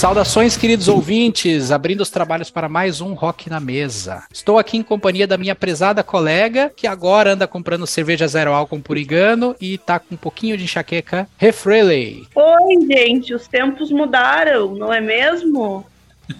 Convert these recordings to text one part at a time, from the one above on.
Saudações, queridos ouvintes, abrindo os trabalhos para mais um Rock na Mesa. Estou aqui em companhia da minha prezada colega, que agora anda comprando cerveja zero álcool purigano e tá com um pouquinho de enxaqueca, Refreley. Oi, gente, os tempos mudaram, não é mesmo?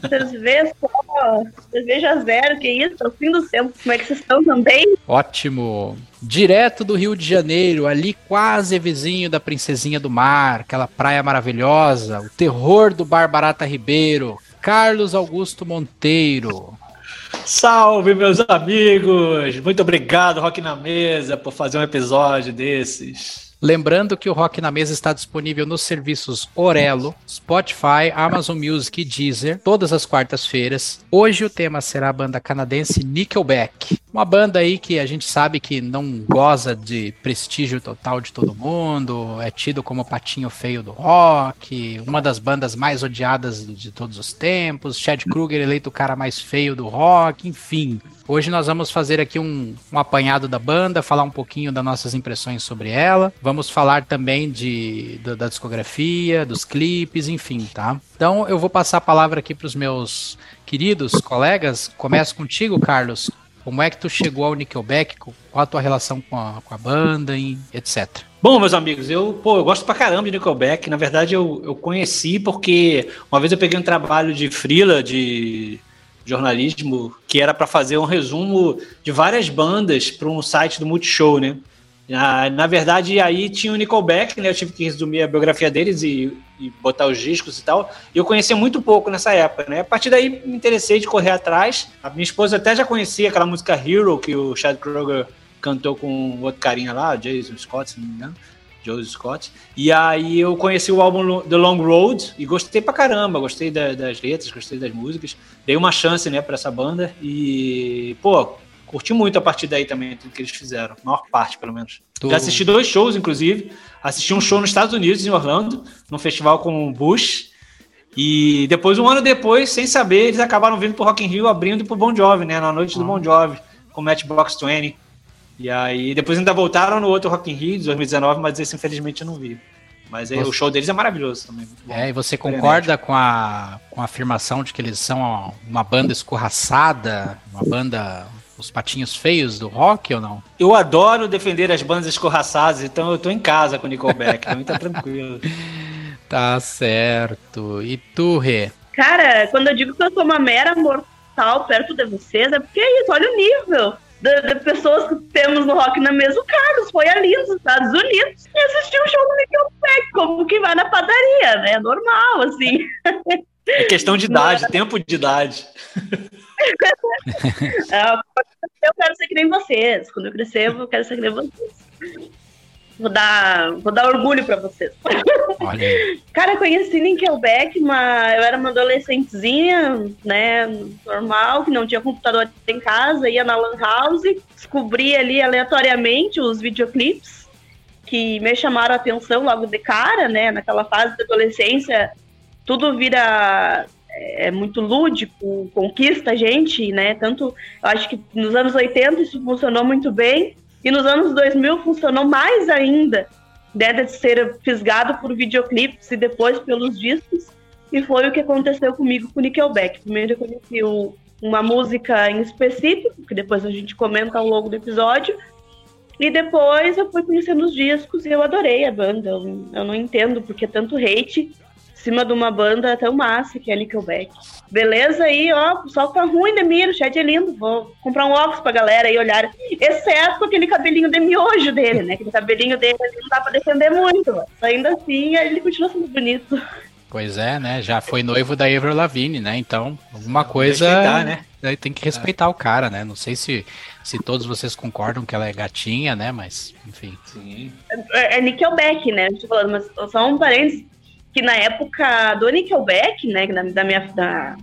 Vocês vê só, cerveja zero, que isso? É o fim dos tempos, como é que vocês estão também? Ótimo. Direto do Rio de Janeiro, ali quase vizinho da Princesinha do Mar, aquela praia maravilhosa, o terror do Barbarata Ribeiro, Carlos Augusto Monteiro. Salve, meus amigos! Muito obrigado, Rock na Mesa, por fazer um episódio desses. Lembrando que o Rock na Mesa está disponível nos serviços Orelo, Spotify, Amazon Music e Deezer, todas as quartas-feiras. Hoje o tema será a banda canadense Nickelback. Uma banda aí que a gente sabe que não goza de prestígio total de todo mundo, é tido como o patinho feio do rock, uma das bandas mais odiadas de todos os tempos, Chad Kruger eleito o cara mais feio do rock, enfim. Hoje nós vamos fazer aqui um, um apanhado da banda, falar um pouquinho das nossas impressões sobre ela. Vamos falar também de, da, da discografia, dos clipes, enfim, tá? Então eu vou passar a palavra aqui para os meus queridos colegas. Começo contigo, Carlos. Como é que tu chegou ao Nickelback? Qual a tua relação com a, com a banda e etc? Bom, meus amigos, eu, pô, eu gosto pra caramba de Nickelback. Na verdade, eu, eu conheci porque uma vez eu peguei um trabalho de frila, de jornalismo, que era para fazer um resumo de várias bandas para um site do Multishow, né? Na, na verdade, aí tinha o Nickelback, né? Eu tive que resumir a biografia deles e, e botar os discos e tal. E eu conhecia muito pouco nessa época, né? A partir daí me interessei de correr atrás. A minha esposa até já conhecia aquela música Hero que o Chad Kroger cantou com outro carinha lá, Jason Scott, se não me engano. Joe Scott. E aí eu conheci o álbum The Long Road e gostei pra caramba, gostei da, das letras, gostei das músicas. Dei uma chance, né, pra essa banda e, pô, curti muito a partir daí também tudo que eles fizeram, a maior parte, pelo menos. Tu... Já assisti dois shows, inclusive. Assisti um show nos Estados Unidos, em Orlando, num festival com o Bush. E depois, um ano depois, sem saber, eles acabaram vindo pro Rock in Rio abrindo pro Bon Jovi, né? Na noite ah. do Bon Jovi, com o Matchbox 20. E aí, depois ainda voltaram no outro Rock in Rio de 2019, mas esse infelizmente eu não vi. Mas aí, você... o show deles é maravilhoso também. É, e você concorda com a, com a afirmação de que eles são uma banda escorraçada, uma banda os patinhos feios do rock ou não? Eu adoro defender as bandas escorraçadas, então eu tô em casa com o Nickelback, então tá tranquilo. Tá certo. E tu, Rê? Cara, quando eu digo que eu sou uma mera mortal perto de vocês, é porque é isso, olha o nível de, de, pessoas que temos no Rock na Mesa. O Carlos foi ali nos Estados Unidos e assistiu o show do Nickelback, como que vai na padaria, né? É normal, assim. É questão de idade, tempo de idade. É, eu quero ser que nem vocês. Quando eu crescer, eu quero ser que nem vocês. Vou dar, vou dar orgulho para vocês. Olha. Cara, conheci Nickelback, mas eu era uma adolescentezinha, né, normal, que não tinha computador em casa, ia na lan house, descobri ali aleatoriamente os videoclipes que me chamaram a atenção logo de cara, né, naquela fase da adolescência, tudo vira é muito lúdico, conquista a gente, né? Tanto, eu acho que nos anos 80 isso funcionou muito bem, e nos anos 2000 funcionou mais ainda, né, de ser fisgado por videoclipes e depois pelos discos, e foi o que aconteceu comigo com Nickelback. Primeiro eu conheci o, uma música em específico, que depois a gente comenta ao longo do episódio, e depois eu fui conhecendo os discos e eu adorei a banda. Eu, eu não entendo porque tanto hate cima de uma banda tão massa que é Nickelback. Beleza aí, ó, o sol tá ruim, Demiro, o chat é lindo, vou comprar um óculos pra galera aí olhar. Exceto aquele cabelinho de miojo dele, né? Aquele cabelinho dele não dá pra defender muito, mas ainda assim ele continua sendo bonito. Pois é, né? Já foi noivo da Avril Lavigne, né? Então, alguma coisa. Né? Tem que respeitar é. o cara, né? Não sei se, se todos vocês concordam que ela é gatinha, né? Mas, enfim. Sim. É, é Nickelback, né? Estou falando, mas só um parênteses que na época do Nickelback, né, da, minha da,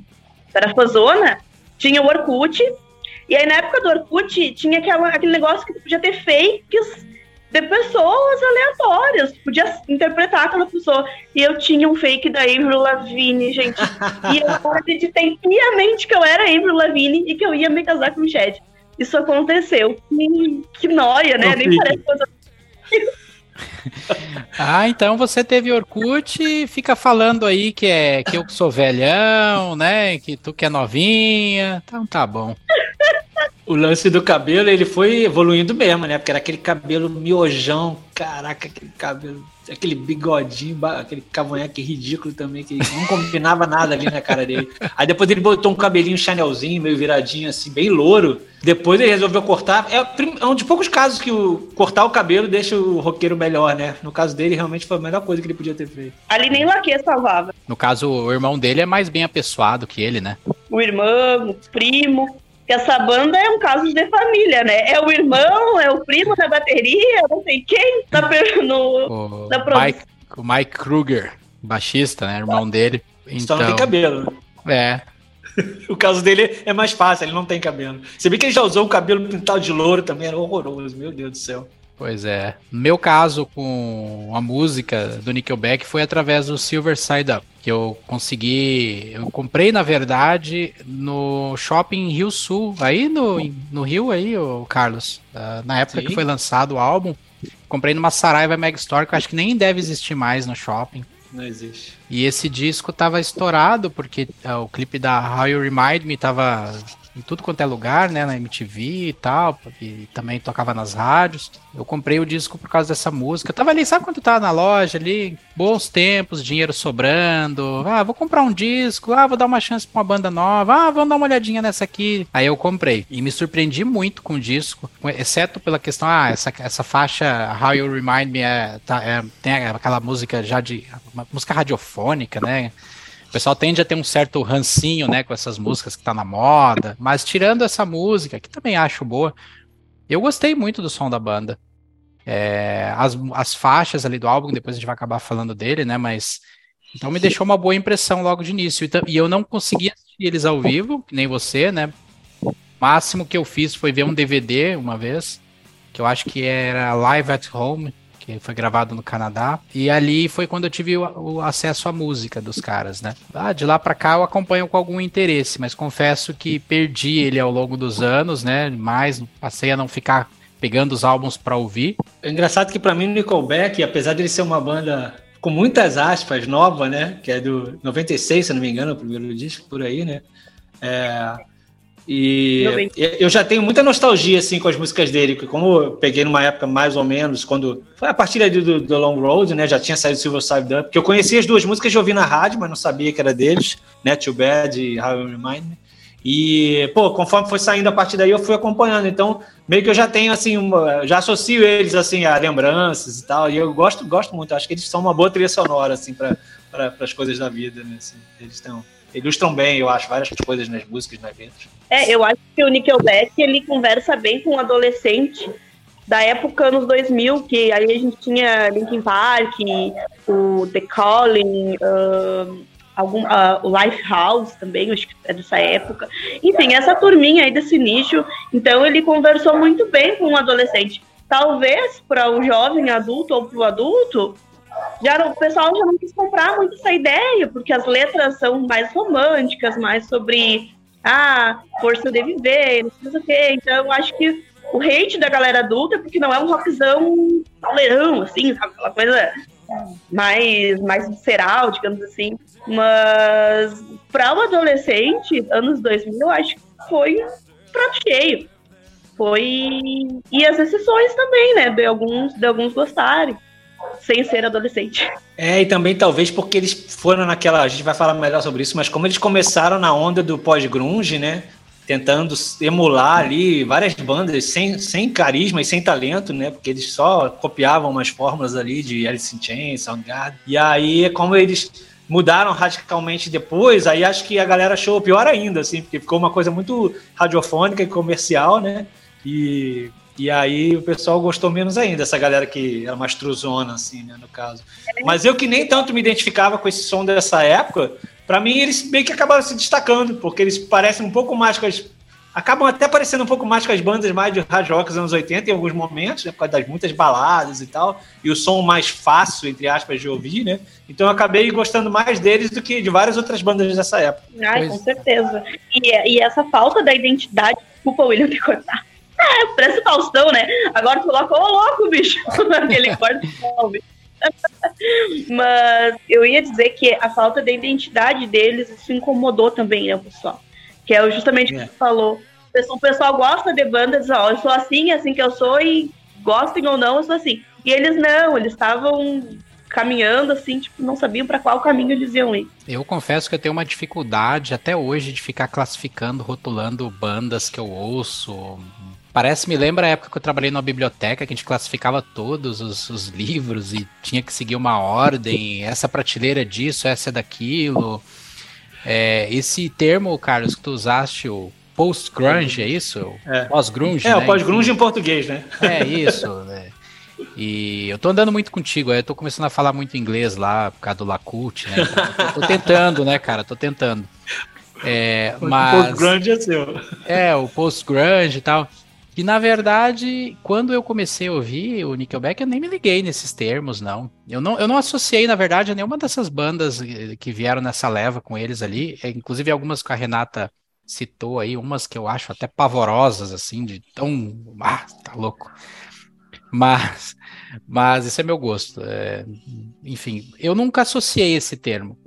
da Fazona, tinha o Orkut, e aí na época do Orkut tinha aquela, aquele negócio que podia ter fakes de pessoas aleatórias, podia interpretar aquela pessoa. E eu tinha um fake da Avril Lavigne, gente. e eu acreditei piamente que eu era Avril Lavigne e que eu ia me casar com o Chad. Isso aconteceu. Que, que noia, né? Nem parece coisa ah, então você teve Orkut e fica falando aí que é que eu sou velhão, né? Que tu que é novinha. Então tá bom. O lance do cabelo, ele foi evoluindo mesmo, né? Porque era aquele cabelo miojão, caraca, aquele cabelo, aquele bigodinho, aquele cavanhaque ridículo também, que não combinava nada ali na cara dele. Aí depois ele botou um cabelinho chanelzinho, meio viradinho, assim, bem louro. Depois ele resolveu cortar. É, é um dos poucos casos que o cortar o cabelo deixa o roqueiro melhor, né? No caso dele, realmente foi a melhor coisa que ele podia ter feito. Ali nem laque salvava. No caso, o irmão dele é mais bem apessoado que ele, né? O irmão, o primo que essa banda é um caso de família, né? É o irmão, é o primo da bateria, não sei quem, tá no, o, na Mike, o Mike Kruger, baixista, né? Irmão dele. Então, Só não tem então, cabelo, né? É. o caso dele é mais fácil, ele não tem cabelo. Você vê que ele já usou o cabelo pintado de louro também, era horroroso, meu Deus do céu. Pois é. Meu caso com a música do Nickelback foi através do Silver Side Up, que eu consegui. Eu comprei, na verdade, no shopping Rio Sul, aí no, no Rio, aí, o Carlos. Uh, na época Sim. que foi lançado o álbum. Comprei numa Saraiva Mag Store, que eu acho que nem deve existir mais no shopping. Não existe. E esse disco tava estourado, porque uh, o clipe da How You Remind Me tava em tudo quanto é lugar, né, na MTV e tal, e também tocava nas rádios. Eu comprei o disco por causa dessa música. Eu tava ali, sabe quando tava na loja ali, bons tempos, dinheiro sobrando. Ah, vou comprar um disco, ah, vou dar uma chance pra uma banda nova. Ah, vamos dar uma olhadinha nessa aqui. Aí eu comprei e me surpreendi muito com o disco, exceto pela questão, ah, essa, essa faixa How You Remind Me é, tá, é tem aquela música já de uma música radiofônica, né? O pessoal tende a ter um certo rancinho, né, com essas músicas que tá na moda, mas tirando essa música, que também acho boa, eu gostei muito do som da banda. É, as, as faixas ali do álbum, depois a gente vai acabar falando dele, né, mas então me deixou uma boa impressão logo de início. E, eu não consegui assistir eles ao vivo, que nem você, né? O máximo que eu fiz foi ver um DVD uma vez, que eu acho que era Live at Home, que foi gravado no Canadá. E ali foi quando eu tive o, o acesso à música dos caras, né? Ah, de lá para cá eu acompanho com algum interesse, mas confesso que perdi ele ao longo dos anos, né? Mas passei a não ficar pegando os álbuns para ouvir. É engraçado que para mim o Nickelback, apesar de ele ser uma banda com muitas aspas nova, né? Que é do 96, se não me engano, o primeiro disco por aí, né? É, e eu já tenho muita nostalgia assim com as músicas dele, porque como eu peguei numa época mais ou menos, quando foi a partir ali do, do Long Road, né? Já tinha saído Silver Side Up, que eu conhecia as duas músicas já ouvi na rádio, mas não sabia que era deles, né? Too Bad e How You Remind Me. E, pô, conforme foi saindo a partir daí, eu fui acompanhando. Então, meio que eu já tenho, assim, uma, já associo eles, assim, a lembranças e tal. E eu gosto, gosto muito. Acho que eles são uma boa trilha sonora, assim, para pra, as coisas da vida, né? Assim, eles estão ilustram bem, eu acho, várias coisas nas músicas, nas letras. É, eu acho que o Nickelback, ele conversa bem com um adolescente da época anos 2000, que aí a gente tinha Linkin Park, o The Calling, uh, algum, uh, o Lifehouse também, acho que é dessa época. Enfim, essa turminha aí desse nicho, então ele conversou muito bem com um adolescente. Talvez para o jovem adulto ou para o adulto, já o pessoal já não quis comprar muito essa ideia, porque as letras são mais românticas, mais sobre ah, força de viver, não sei o quê. Então, acho que o hate da galera adulta é porque não é um rockzão pauleirão, assim, sabe? Aquela coisa mais, mais visceral, digamos assim. Mas para o um adolescente, anos 2000, eu acho que foi prato cheio. Foi. E as exceções também, né? De alguns, de alguns gostarem sem ser adolescente. É, e também talvez porque eles foram naquela. A gente vai falar melhor sobre isso, mas como eles começaram na onda do pós-grunge, né? Tentando emular ali várias bandas sem, sem carisma e sem talento, né? Porque eles só copiavam umas fórmulas ali de Alice in Chains, Soundgarden. E aí, como eles mudaram radicalmente depois, aí acho que a galera achou pior ainda, assim, porque ficou uma coisa muito radiofônica e comercial, né? E e aí o pessoal gostou menos ainda, essa galera que era mais truzona, assim, né, no caso. Mas eu que nem tanto me identificava com esse som dessa época, para mim eles meio que acabaram se destacando, porque eles parecem um pouco mais com as. Acabam até parecendo um pouco mais com as bandas mais de hard rock dos anos 80 em alguns momentos, né, por causa das muitas baladas e tal, e o som mais fácil, entre aspas, de ouvir, né? Então eu acabei gostando mais deles do que de várias outras bandas dessa época. Ah, com certeza. E, e essa falta da identidade, desculpa, William, de cortar É, parece Faustão, né? Agora tu coloca, ô louco, bicho, naquele corte Mas eu ia dizer que a falta da identidade deles isso incomodou também, né, pessoal? Que é justamente o que é. você falou. O pessoal gosta de bandas, ó, eu sou assim, assim que eu sou, e gostem ou não, eu sou assim. E eles não, eles estavam caminhando assim, tipo, não sabiam para qual caminho eles iam ir. Eu confesso que eu tenho uma dificuldade até hoje de ficar classificando, rotulando bandas que eu ouço. Parece, me lembra a época que eu trabalhei numa biblioteca, que a gente classificava todos os, os livros e tinha que seguir uma ordem, essa prateleira disso, essa é daquilo. É, esse termo, Carlos, que tu usaste, o post-grunge, é isso? É. Pós-grunge, É, né? o pós-grunge em português, né? É, isso. né? E eu tô andando muito contigo, eu tô começando a falar muito inglês lá, por causa do Lacute, né? Tô, tô tentando, né, cara? Tô tentando. É, mas... O post-grunge é seu. É, o post-grunge e tal. E na verdade, quando eu comecei a ouvir o Nickelback, eu nem me liguei nesses termos, não. Eu não, eu não associei, na verdade, a nenhuma dessas bandas que vieram nessa leva com eles ali. É, inclusive algumas que a Renata citou aí, umas que eu acho até pavorosas, assim, de tão. Ah, tá louco. Mas, mas esse é meu gosto. É, enfim, eu nunca associei esse termo.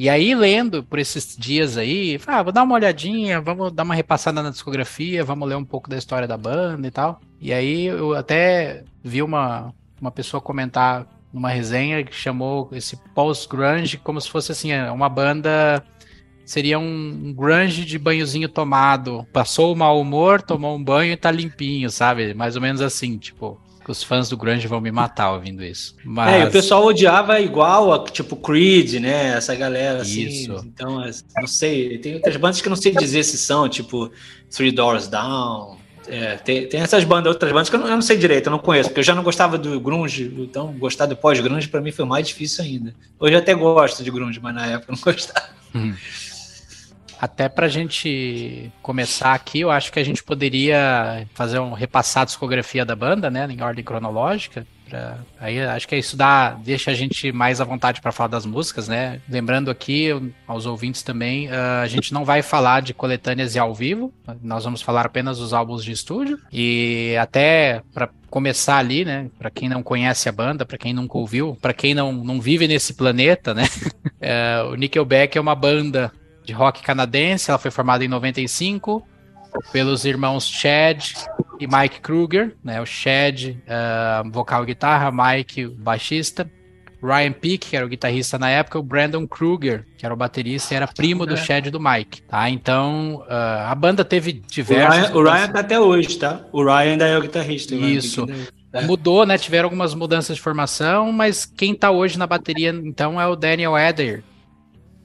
E aí, lendo por esses dias aí, ah, vou dar uma olhadinha, vamos dar uma repassada na discografia, vamos ler um pouco da história da banda e tal. E aí eu até vi uma, uma pessoa comentar numa resenha que chamou esse post-grunge como se fosse assim, uma banda seria um grunge de banhozinho tomado. Passou o mau humor, tomou um banho e tá limpinho, sabe? Mais ou menos assim, tipo os fãs do grunge vão me matar ouvindo isso. Mas... É, o pessoal odiava igual a, tipo, Creed, né? Essa galera, assim. Isso. Então, não sei, tem outras bandas que eu não sei dizer se são, tipo, Three Doors Down. É, tem, tem essas bandas, outras bandas que eu não, eu não, sei direito, eu não conheço, porque eu já não gostava do grunge, então gostar do pós-grunge para mim foi mais difícil ainda. Hoje eu até gosto de grunge, mas na época eu não gostava. Hum. Até para a gente começar aqui, eu acho que a gente poderia fazer um repassar a discografia da banda, né, em ordem cronológica. Pra, aí acho que isso dá, deixa a gente mais à vontade para falar das músicas, né? Lembrando aqui aos ouvintes também, uh, a gente não vai falar de coletâneas e ao vivo, nós vamos falar apenas dos álbuns de estúdio e até para começar ali, né? Para quem não conhece a banda, para quem nunca ouviu, para quem não, não vive nesse planeta, né? uh, o Nickelback é uma banda de rock canadense. Ela foi formada em 95 pelos irmãos Chad e Mike Kruger, né? O Chad, uh, vocal e guitarra, Mike, baixista. Ryan Peake, que era o guitarrista na época, o Brandon Kruger, que era o baterista, e era primo do é. Chad e do Mike, tá? Então, uh, a banda teve diversos... O Ryan, o Ryan tá até hoje, tá? O Ryan ainda é o guitarrista. Isso. É. Mudou, né? Tiveram algumas mudanças de formação, mas quem tá hoje na bateria, então, é o Daniel Eder, né?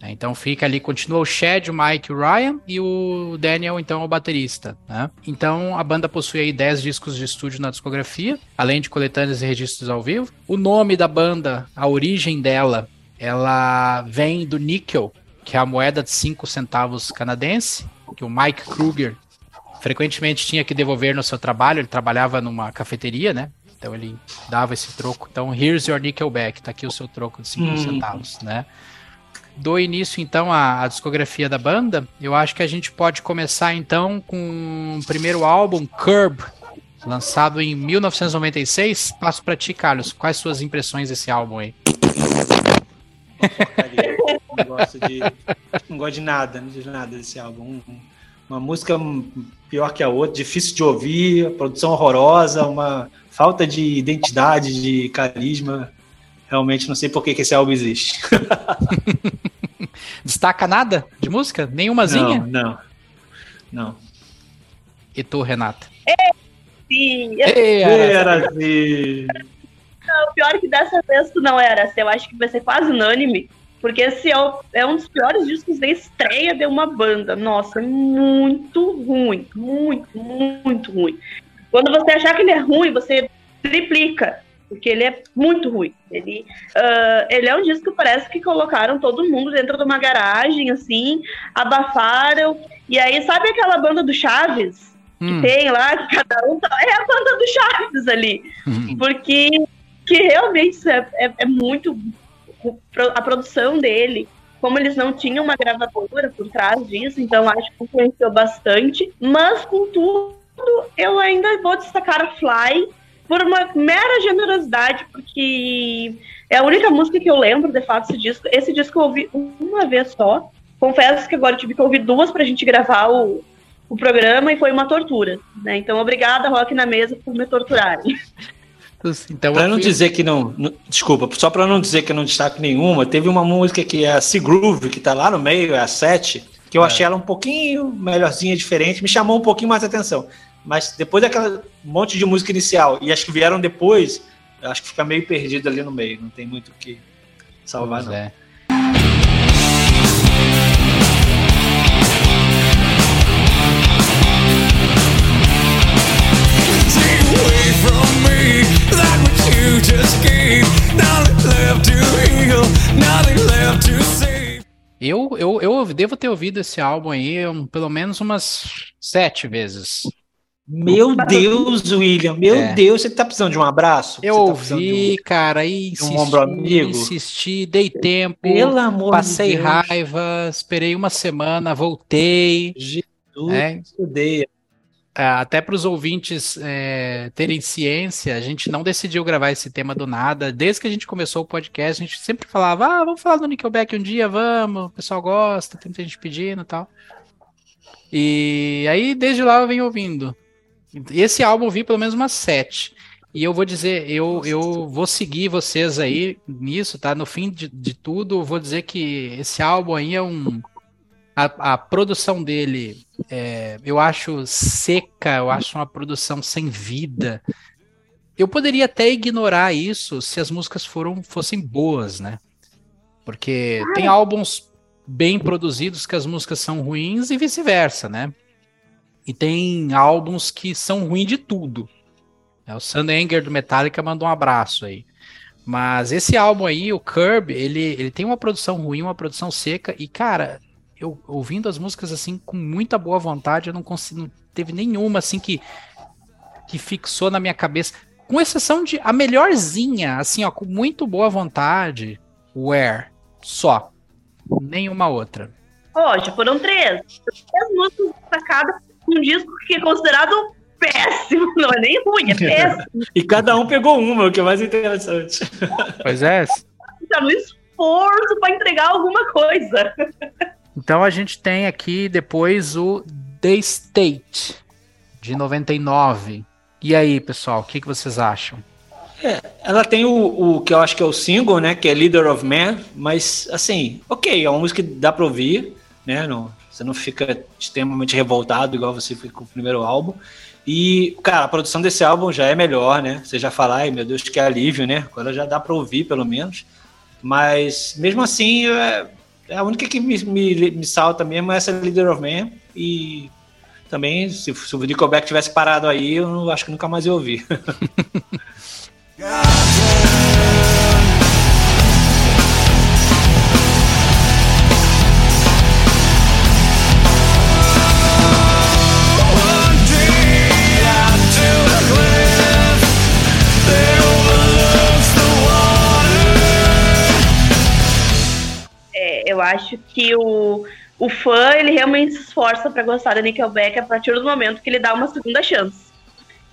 Então fica ali, continua o Chad, o Mike, o Ryan e o Daniel, então, o baterista. Né? Então a banda possui aí 10 discos de estúdio na discografia, além de coletâneas e registros ao vivo. O nome da banda, a origem dela, ela vem do níquel, que é a moeda de 5 centavos canadense, que o Mike Kruger frequentemente tinha que devolver no seu trabalho, ele trabalhava numa cafeteria, né? Então ele dava esse troco. Então, here's your nickelback, tá aqui o seu troco de 5 hum. centavos, né? Dou início então à, à, discografia da banda, eu acho que a gente pode começar então com o primeiro álbum, Curb, lançado em 1996. Passo para ti, Carlos. Quais suas impressões desse álbum aí? Não gosto de, não gosto de nada, não de nada desse álbum. Uma música pior que a outra, difícil de ouvir, produção horrorosa, uma falta de identidade, de carisma. Realmente não sei por que, que esse álbum existe. Destaca nada de música? Nenhumazinha? Não, não. Não. E tu, Renata? É, sim. É, era assim. Não, pior é que dessa vez tu não era. Eu acho que vai ser quase unânime. Porque esse é, o, é um dos piores discos da estreia de uma banda. Nossa, muito ruim. Muito, muito ruim. Quando você achar que ele é ruim, você triplica porque ele é muito ruim. Ele, uh, ele é um disco que parece que colocaram todo mundo dentro de uma garagem, assim, abafaram. E aí, sabe aquela banda do Chaves? Hum. Que tem lá, que cada um. Tá, é a banda do Chaves ali. Hum. Porque que realmente é, é, é muito. A produção dele como eles não tinham uma gravadora por trás disso, então acho que influenciou bastante. Mas com tudo eu ainda vou destacar a Fly por uma mera generosidade, porque é a única música que eu lembro, de fato, esse disco. Esse disco eu ouvi uma vez só. Confesso que agora tive que ouvir duas pra gente gravar o, o programa e foi uma tortura. Né? Então, obrigada, Rock na Mesa, por me torturarem. Então, para não dizer que não, não desculpa, só para não dizer que eu não destaco nenhuma, teve uma música que é a Sea Groove, que tá lá no meio, é a 7, que eu é. achei ela um pouquinho melhorzinha, diferente, me chamou um pouquinho mais atenção. Mas depois daquela monte de música inicial e as que vieram depois, eu acho que fica meio perdido ali no meio, não tem muito o que salvar, pois não. É. Eu, eu, eu devo ter ouvido esse álbum aí um, pelo menos umas sete vezes. Meu Deus, William, meu é. Deus, você tá precisando de um abraço? Eu tá ouvi, um, cara, e insisti, um ombro amigo. insisti, dei tempo, Pelo amor passei de raiva, esperei uma semana, voltei. Jesus, é. odeia. É, até para os ouvintes é, terem ciência, a gente não decidiu gravar esse tema do nada. Desde que a gente começou o podcast, a gente sempre falava: ah, vamos falar do Nickelback um dia, vamos, o pessoal gosta, tem muita gente pedindo e tal. E aí, desde lá, eu venho ouvindo. Esse álbum eu vi pelo menos umas sete. E eu vou dizer, eu, eu vou seguir vocês aí nisso, tá? No fim de, de tudo, vou dizer que esse álbum aí é um a, a produção dele, é, eu acho seca, eu acho uma produção sem vida. Eu poderia até ignorar isso se as músicas foram, fossem boas, né? Porque tem álbuns bem produzidos que as músicas são ruins e vice-versa, né? E tem álbuns que são ruins de tudo. É, o Sun Anger do Metallica mandou um abraço aí. Mas esse álbum aí, o Curb, ele, ele tem uma produção ruim, uma produção seca, e cara, eu ouvindo as músicas assim com muita boa vontade, eu não consigo, não teve nenhuma assim que que fixou na minha cabeça, com exceção de a melhorzinha, assim, ó, com muito boa vontade, Where, só, nenhuma outra. Ó, já foram três. Três músicas destacadas um disco que é considerado péssimo, não é nem ruim, é péssimo. e cada um pegou uma, o que é mais interessante. Pois é. Tá no esforço para entregar alguma coisa. Então a gente tem aqui depois o The State, de 99. E aí, pessoal, o que, que vocês acham? É, ela tem o, o, que eu acho que é o single, né? Que é Leader of Man, mas assim, ok, é uma música que dá pra ouvir, né? Não, você não fica extremamente revoltado igual você fica com o primeiro álbum. E, cara, a produção desse álbum já é melhor, né? Você já fala, ai meu Deus, que alívio, né? Agora já dá pra ouvir, pelo menos. Mas, mesmo assim, é, é a única que me, me, me salta mesmo é essa Leader of Man. E também, se, se o Nickelback tivesse parado aí, eu acho que nunca mais ia ouvir. acho que o, o fã, ele realmente se esforça para gostar da Nickelback a partir do momento que ele dá uma segunda chance.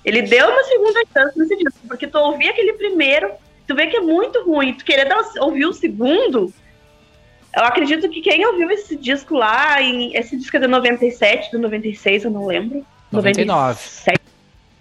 Ele deu uma segunda chance nesse disco, porque tu ouvir aquele primeiro, tu vê que é muito ruim, tu querer ouvir o segundo, eu acredito que quem ouviu esse disco lá, em, esse disco é de 97, do 96, eu não lembro. 99. 97.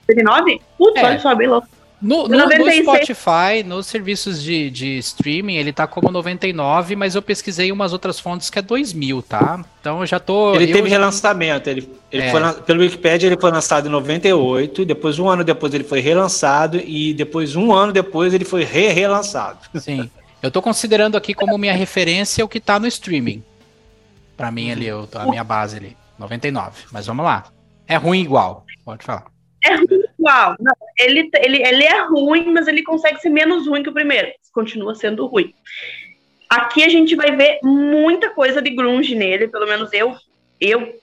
99? Putz, é. olha só, bem louco. No, no, no, Spotify, nos serviços de, de streaming, ele tá como 99, mas eu pesquisei umas outras fontes que é 2000, tá? Então eu já tô. Ele teve já... relançamento. Ele, ele é. foi, pelo Wikipedia, ele foi lançado em 98, depois, um ano depois, ele foi relançado, e depois, um ano depois, ele foi re-relançado. Sim. Eu tô considerando aqui como minha referência o que tá no streaming. Pra mim, ali, eu, a minha base ali. 99. Mas vamos lá. É ruim igual. Pode falar. É ruim igual. Não, ele, ele, ele é ruim, mas ele consegue ser menos ruim que o primeiro. Continua sendo ruim. Aqui a gente vai ver muita coisa de grunge nele, pelo menos eu, eu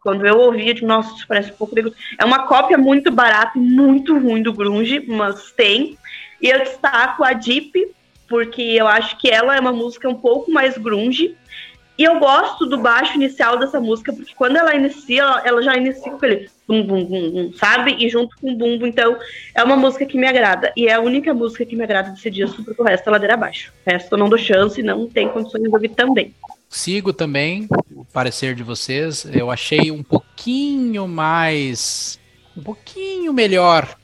quando eu ouvi, tipo, nossa, isso parece um pouco de É uma cópia muito barata e muito ruim do grunge, mas tem. E eu destaco a Deep, porque eu acho que ela é uma música um pouco mais grunge. E eu gosto do baixo inicial dessa música, porque quando ela inicia, ela, ela já inicia com aquele bum, bum, bum, bum, sabe? E junto com o bumbo, então é uma música que me agrada. E é a única música que me agrada desse disco, porque o resto é ladeira abaixo. O resto eu não dou chance, não tem condições de ouvir também. Sigo também o parecer de vocês. Eu achei um pouquinho mais. um pouquinho melhor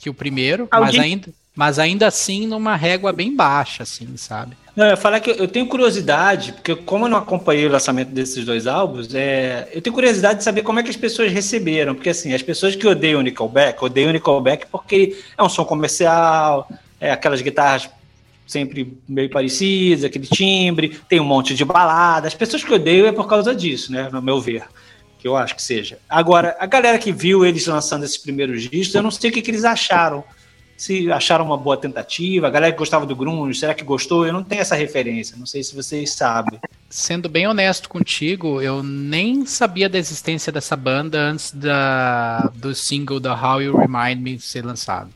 que o primeiro, mas ainda, mas ainda assim numa régua bem baixa, assim, sabe? Não, eu falar que eu tenho curiosidade, porque como eu não acompanhei o lançamento desses dois álbuns, é, eu tenho curiosidade de saber como é que as pessoas receberam, porque assim, as pessoas que odeiam o Nickelback, odeiam o Nickelback porque é um som comercial, é aquelas guitarras sempre meio parecidas, aquele timbre, tem um monte de balada. As pessoas que odeiam é por causa disso, né, no meu ver, que eu acho que seja. Agora, a galera que viu eles lançando esses primeiros discos, eu não sei o que, que eles acharam se acharam uma boa tentativa, a galera que gostava do grunge, será que gostou? Eu não tenho essa referência, não sei se vocês sabem. Sendo bem honesto contigo, eu nem sabia da existência dessa banda antes da, do single da How You Remind Me ser lançado.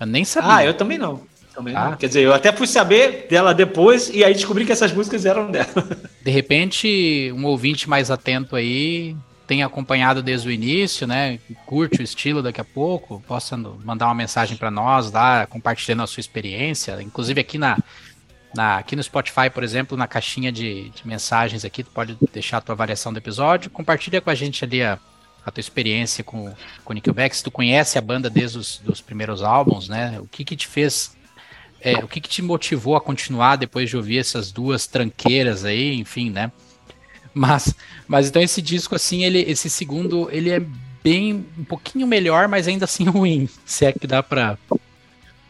Eu nem sabia. Ah, eu também não. Também ah. não. Quer dizer, eu até fui saber dela depois e aí descobri que essas músicas eram dela. De repente, um ouvinte mais atento aí tem acompanhado desde o início, né? Curte o estilo daqui a pouco, possa mandar uma mensagem para nós lá, compartilhando a sua experiência. Inclusive aqui na, na aqui no Spotify, por exemplo, na caixinha de, de mensagens aqui, tu pode deixar a tua avaliação do episódio. Compartilha com a gente ali a, a tua experiência com, com Nickelback, se tu conhece a banda desde os dos primeiros álbuns, né? O que que te fez é, o que, que te motivou a continuar depois de ouvir essas duas tranqueiras aí, enfim, né? Mas, mas então esse disco, assim, ele, esse segundo, ele é bem, um pouquinho melhor, mas ainda assim ruim, se é que dá pra...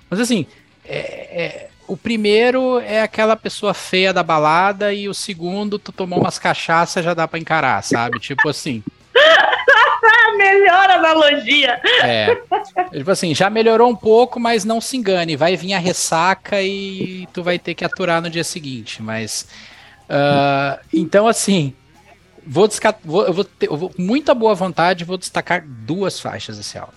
Mas assim, é, é, o primeiro é aquela pessoa feia da balada e o segundo, tu tomou umas cachaças, já dá pra encarar, sabe? Tipo assim... Melhor analogia. É. Tipo assim, já melhorou um pouco, mas não se engane. Vai vir a ressaca e tu vai ter que aturar no dia seguinte. Mas Uh, então, assim, vou destacar, vou, eu vou ter eu vou, com muita boa vontade, vou destacar duas faixas desse álbum.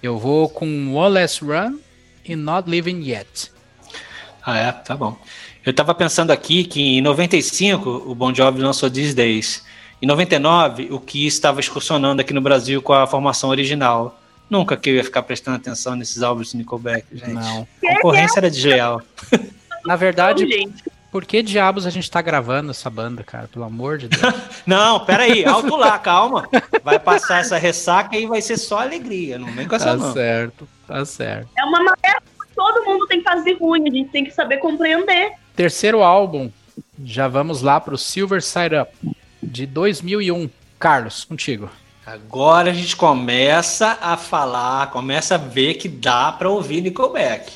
Eu vou com One Last Run e Not Living Yet. Ah, é? Tá bom. Eu tava pensando aqui que em 95 o Bon Jovi lançou These Days. Em 99, o que estava excursionando aqui no Brasil com a formação original. Nunca que eu ia ficar prestando atenção nesses álbuns de Nickelback, gente. Não. A concorrência era desleal. Na verdade, por que diabos a gente tá gravando essa banda, cara? Pelo amor de Deus. não, peraí, alto lá, calma. Vai passar essa ressaca e vai ser só alegria, não vem com essa Tá não. certo, tá certo. É uma maneira que todo mundo tem que fazer ruim, a gente tem que saber compreender. Terceiro álbum, já vamos lá pro Silver Side Up, de 2001. Carlos, contigo. Agora a gente começa a falar, começa a ver que dá para ouvir Nickelback.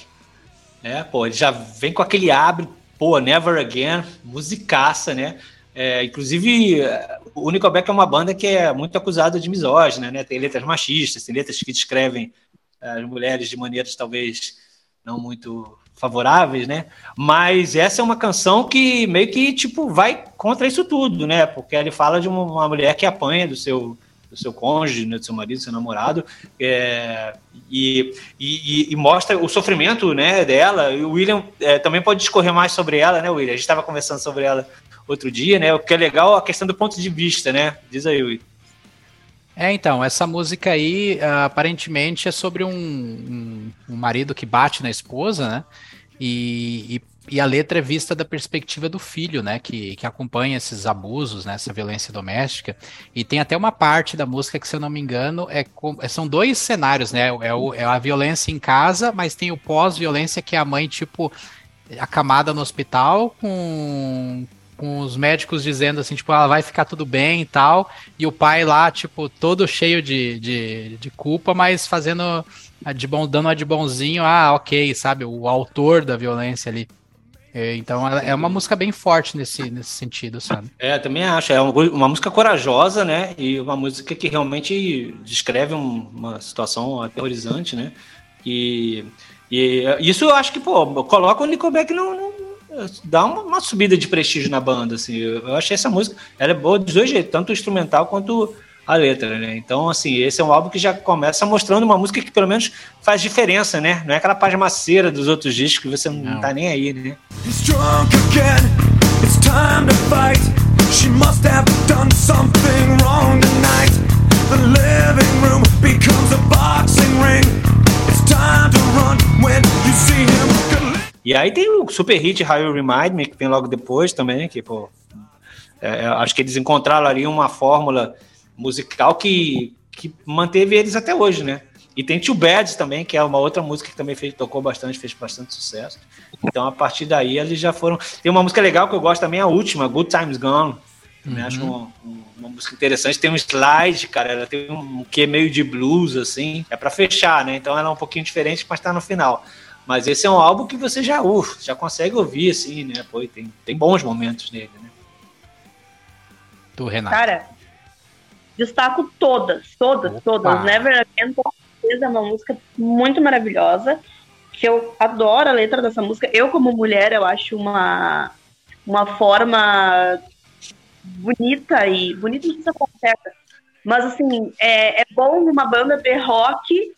É, pô, ele já vem com aquele abre pô, Never Again, musicaça, né? É, inclusive, o Nickelback é uma banda que é muito acusada de misógina, né? Tem letras machistas, tem letras que descrevem é, as mulheres de maneiras talvez não muito favoráveis, né? Mas essa é uma canção que meio que tipo vai contra isso tudo, né? Porque ele fala de uma mulher que apanha do seu do seu cônjuge, né, do seu marido, do seu namorado, é, e, e, e, mostra o sofrimento né, dela. E o William é, também pode discorrer mais sobre ela, né, William? A gente estava conversando sobre ela outro dia, né? O que é legal a questão do ponto de vista, né? Diz aí, William. É, então, essa música aí uh, aparentemente é sobre um, um, um, marido que bate na esposa, né? E, e e a letra é vista da perspectiva do filho, né, que, que acompanha esses abusos, né, essa violência doméstica. E tem até uma parte da música que, se eu não me engano, é, é são dois cenários, né? É, o, é a violência em casa, mas tem o pós-violência que é a mãe, tipo, acamada no hospital com, com os médicos dizendo assim, tipo, ela ah, vai ficar tudo bem e tal, e o pai lá, tipo, todo cheio de, de, de culpa, mas fazendo de bom, dando uma de bonzinho, ah, ok, sabe, o autor da violência ali. É, então é uma música bem forte nesse, nesse sentido, sabe? É, também acho. É uma, música corajosa, né? E uma música que realmente descreve um, uma situação aterrorizante, né? E, e isso eu acho que, pô, coloca o Nickelback no, no dá uma, uma, subida de prestígio na banda, assim. Eu, eu achei essa música, ela é boa dos dois jeitos, tanto instrumental quanto a letra, né? Então, assim, esse é um álbum que já começa mostrando uma música que pelo menos faz diferença, né? Não é aquela página maceira dos outros discos que você não, não tá nem aí, né? It's time to fight. She must have done something wrong tonight. The living room becomes a boxing ring. It's time to run when you see him. E aí tem o super hit How You Remind Me, que vem logo depois também, que, pô, é, é acho que eles encontraram ali uma fórmula musical que, que manteve eles até hoje, né? E tem Too Bad também, que é uma outra música que também fez, tocou bastante, fez bastante sucesso. Então, a partir daí, eles já foram. Tem uma música legal que eu gosto também, a última, Good Times Gone. Uhum. Acho uma, uma, música interessante. Tem um slide, cara, ela tem um que meio de blues, assim. É para fechar, né? Então ela é um pouquinho diferente, mas tá no final. Mas esse é um álbum que você já, uf, já consegue ouvir, assim, né? Pô, tem, tem bons momentos nele, né? Tu, Renato. Cara, destaco todas, todas, Opa. todas. Never Again, é uma música muito maravilhosa, que eu adoro a letra dessa música. Eu, como mulher, eu acho uma, uma forma bonita e bonita não precisa certa. Mas assim, é, é bom numa banda de rock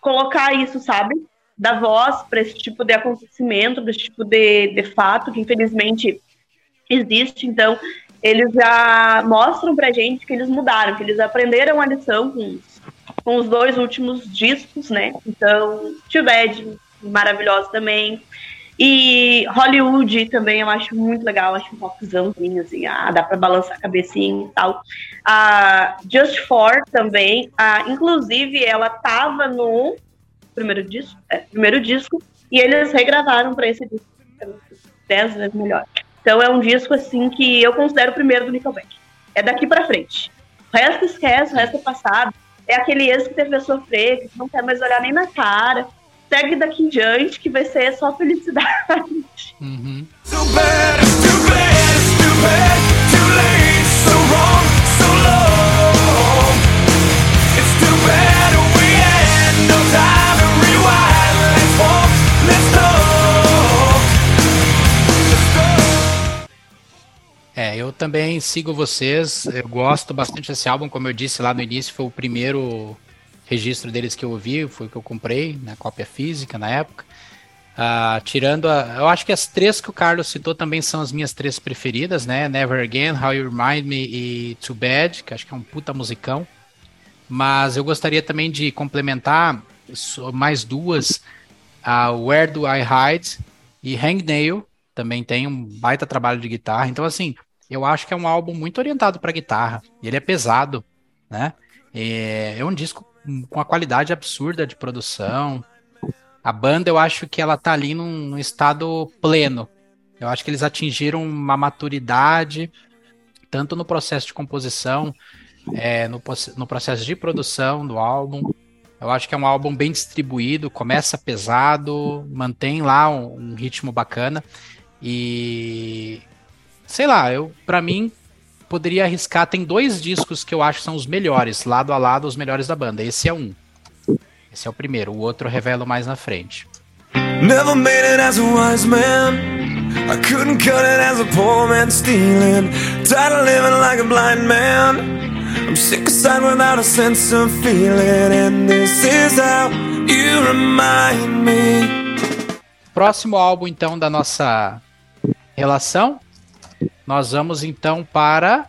colocar isso, sabe? Dar voz para esse tipo de acontecimento, para esse tipo de, de fato que infelizmente existe. Então, eles já mostram pra gente que eles mudaram, que eles aprenderam a lição com com os dois últimos discos, né? Então, Too Bad, maravilhosa também. E Hollywood também eu acho muito legal, acho um rockzãozinho, assim, ah, dá pra balançar a cabecinha e tal. A Just For também, ah, inclusive ela tava no primeiro disco, é, primeiro disco, e eles regravaram para esse disco, dez vezes melhor. Então é um disco, assim, que eu considero o primeiro do Nickelback. É daqui para frente. O resto esquece, o resto é passado é aquele ex que teve a sofrer, que não quer mais olhar nem na cara. Segue daqui em diante, que vai ser só felicidade. Uhum. É, eu também sigo vocês. Eu gosto bastante desse álbum, como eu disse lá no início, foi o primeiro registro deles que eu ouvi, foi o que eu comprei, na né, cópia física na época. Uh, tirando a. Eu acho que as três que o Carlos citou também são as minhas três preferidas, né? Never Again, How You Remind Me e Too Bad, que acho que é um puta musicão. Mas eu gostaria também de complementar mais duas: uh, Where Do I Hide e Hangnail, também tem um baita trabalho de guitarra. Então, assim, eu acho que é um álbum muito orientado para guitarra. Ele é pesado, né? É, é um disco com uma qualidade absurda de produção. A banda, eu acho que ela tá ali num, num estado pleno. Eu acho que eles atingiram uma maturidade, tanto no processo de composição, é, no, no processo de produção do álbum. Eu acho que é um álbum bem distribuído, começa pesado, mantém lá um, um ritmo bacana. E sei lá, eu para mim poderia arriscar, tem dois discos que eu acho que são os melhores, lado a lado os melhores da banda. Esse é um. Esse é o primeiro, o outro eu revelo mais na frente. Never made it as a wise man. I couldn't cut it as a poor man stealing. Tired of living like a blind man. I'm sick aside without a sense of feeling. And this is how you remind me. Próximo álbum, então, da nossa relação, nós vamos então para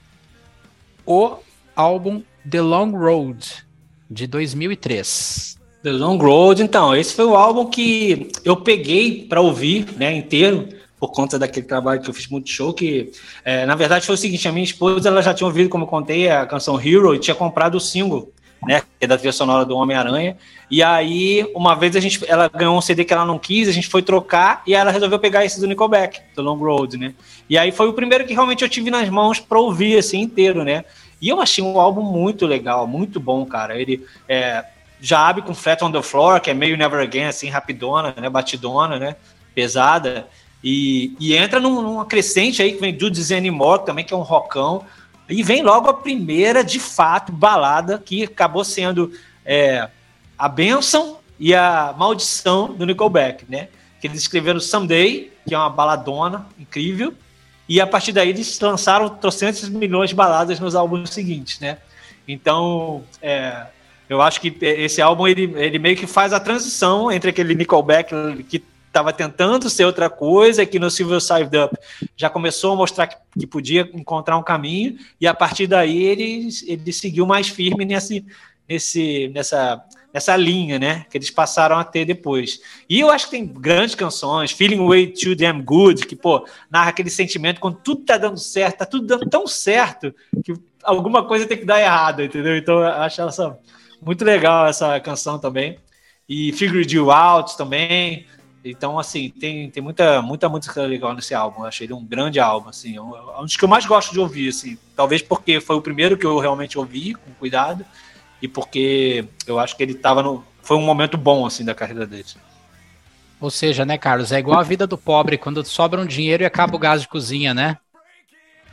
o álbum The Long Road de 2003. The Long Road, então, esse foi o álbum que eu peguei para ouvir, né, inteiro, por conta daquele trabalho que eu fiz muito show, que é, na verdade foi o seguinte, a minha esposa ela já tinha ouvido, como eu contei, a canção Hero e tinha comprado o single né? Que é da trilha sonora do Homem-Aranha. E aí, uma vez a gente, ela ganhou um CD que ela não quis, a gente foi trocar e ela resolveu pegar esse do Nickelback, do Long Road, né? E aí foi o primeiro que realmente eu tive nas mãos para ouvir assim inteiro, né? E eu achei um álbum muito legal, muito bom, cara. Ele é, já abre com Flat on the Floor, que é meio Never Again, assim, rapidona, né? Batidona, né? Pesada. E, e entra num, numa crescente aí que vem Do Anymore, também, que é um rockão. E vem logo a primeira, de fato, balada, que acabou sendo é, a bênção e a maldição do Nickelback, né? Que eles escreveram Someday, que é uma baladona incrível, e a partir daí eles lançaram trocentos milhões de baladas nos álbuns seguintes, né? Então, é, eu acho que esse álbum ele, ele meio que faz a transição entre aquele Nickelback que estava tentando ser outra coisa, que no Silver Side Up já começou a mostrar que, que, podia encontrar um caminho, e a partir daí ele, ele seguiu mais firme nesse, nesse, nessa, nessa linha, né? Que eles passaram a ter depois. E eu acho que tem grandes canções, Feeling Way Too Damn Good, que, pô, narra aquele sentimento quando tudo tá dando certo, tá tudo dando tão certo que alguma coisa tem que dar errado, entendeu? Então eu acho essa muito legal essa canção também. E Figure You Out também. Então, assim, tem, tem muita, muita música legal nesse álbum. Eu achei ele um grande álbum, assim. É um dos que eu mais gosto de ouvir, assim. Talvez porque foi o primeiro que eu realmente ouvi, com cuidado. E porque eu acho que ele tava no... Foi um momento bom, assim, da carreira dele. Ou seja, né, Carlos? É igual a vida do pobre, quando sobra um dinheiro e acaba o gás de cozinha, né?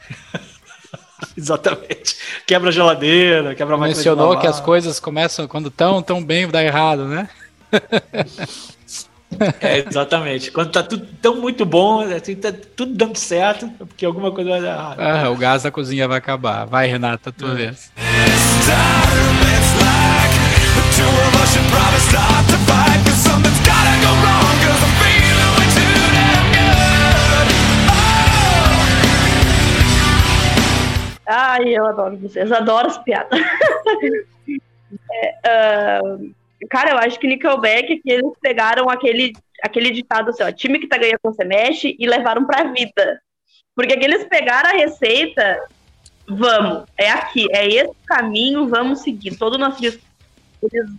Exatamente. Quebra a geladeira, quebra a máquina Mencionou que as coisas começam, quando estão tão bem, dá errado, né? É, exatamente. Quando tá tudo tão muito bom, assim, tá tudo dando certo, porque alguma coisa vai dar errado. Ah, o gás da cozinha vai acabar. Vai, Renata, tua é. vez. Ai, eu adoro vocês, adoro as piadas. é, uh, Cara, eu acho que Nickelback que eles pegaram aquele, aquele ditado assim, ó, time que tá ganhando você mexe e levaram pra vida. Porque que eles pegaram a receita, vamos, é aqui, é esse caminho, vamos seguir. Todo o nosso disco,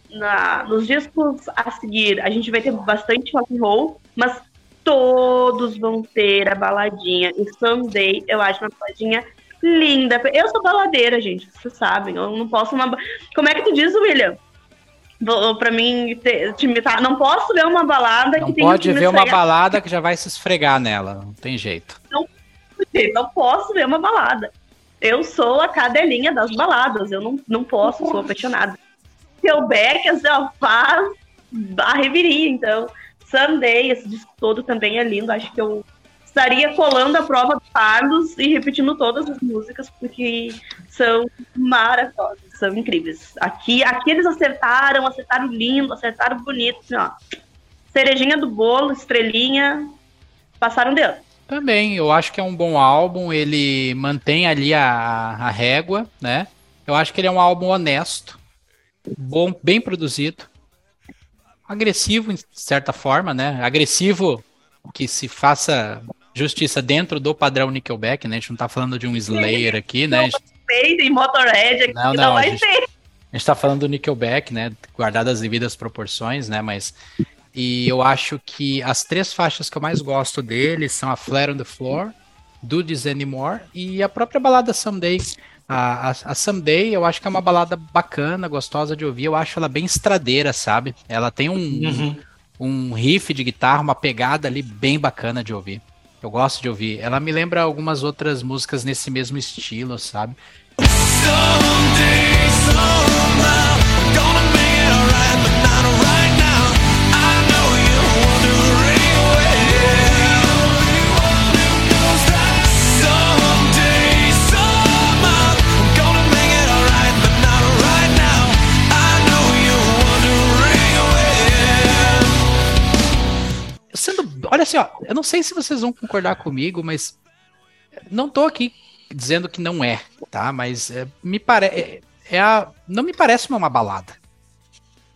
na, nos discos a seguir, a gente vai ter bastante rock and roll, mas todos vão ter a baladinha. E Someday, eu acho uma baladinha linda. Eu sou baladeira, gente, vocês sabem. Eu não posso uma. Como é que tu diz, William? Pra mim, te imitar. Não posso ver uma balada não que tem pode ver uma balada que já vai se esfregar nela. Não tem jeito. Não, não posso ver uma balada. Eu sou a cadelinha das baladas. Eu não, não posso, sou apaixonada. Seu Beck, assim, ó, faz a reviria. Então, Sunday, esse disco todo também é lindo. Acho que eu estaria colando a prova do Carlos e repetindo todas as músicas, porque são maravilhosas, são incríveis. Aqui, aqui eles acertaram, acertaram lindo, acertaram bonito, assim, ó. Cerejinha do bolo, estrelinha, passaram de ano. Também, eu acho que é um bom álbum, ele mantém ali a, a régua, né? Eu acho que ele é um álbum honesto, bom, bem produzido, agressivo, de certa forma, né? Agressivo que se faça justiça dentro do padrão Nickelback, né? A gente não tá falando de um Slayer aqui, né? Gente... Motorhead aqui não, não, não vai a gente, ter. A gente tá falando do Nickelback, né? Guardadas as devidas proporções, né? Mas e eu acho que as três faixas que eu mais gosto dele são a Flat on the Floor, Do This Anymore e a própria balada Someday. A, a, a Someday eu acho que é uma balada bacana, gostosa de ouvir. Eu acho ela bem estradeira, sabe? Ela tem um, uhum. um riff de guitarra, uma pegada ali bem bacana de ouvir. Eu gosto de ouvir. Ela me lembra algumas outras músicas nesse mesmo estilo, sabe? Olha assim, ó, eu não sei se vocês vão concordar comigo, mas não tô aqui dizendo que não é, tá? Mas é, me parece. É, é, não me parece uma, uma balada.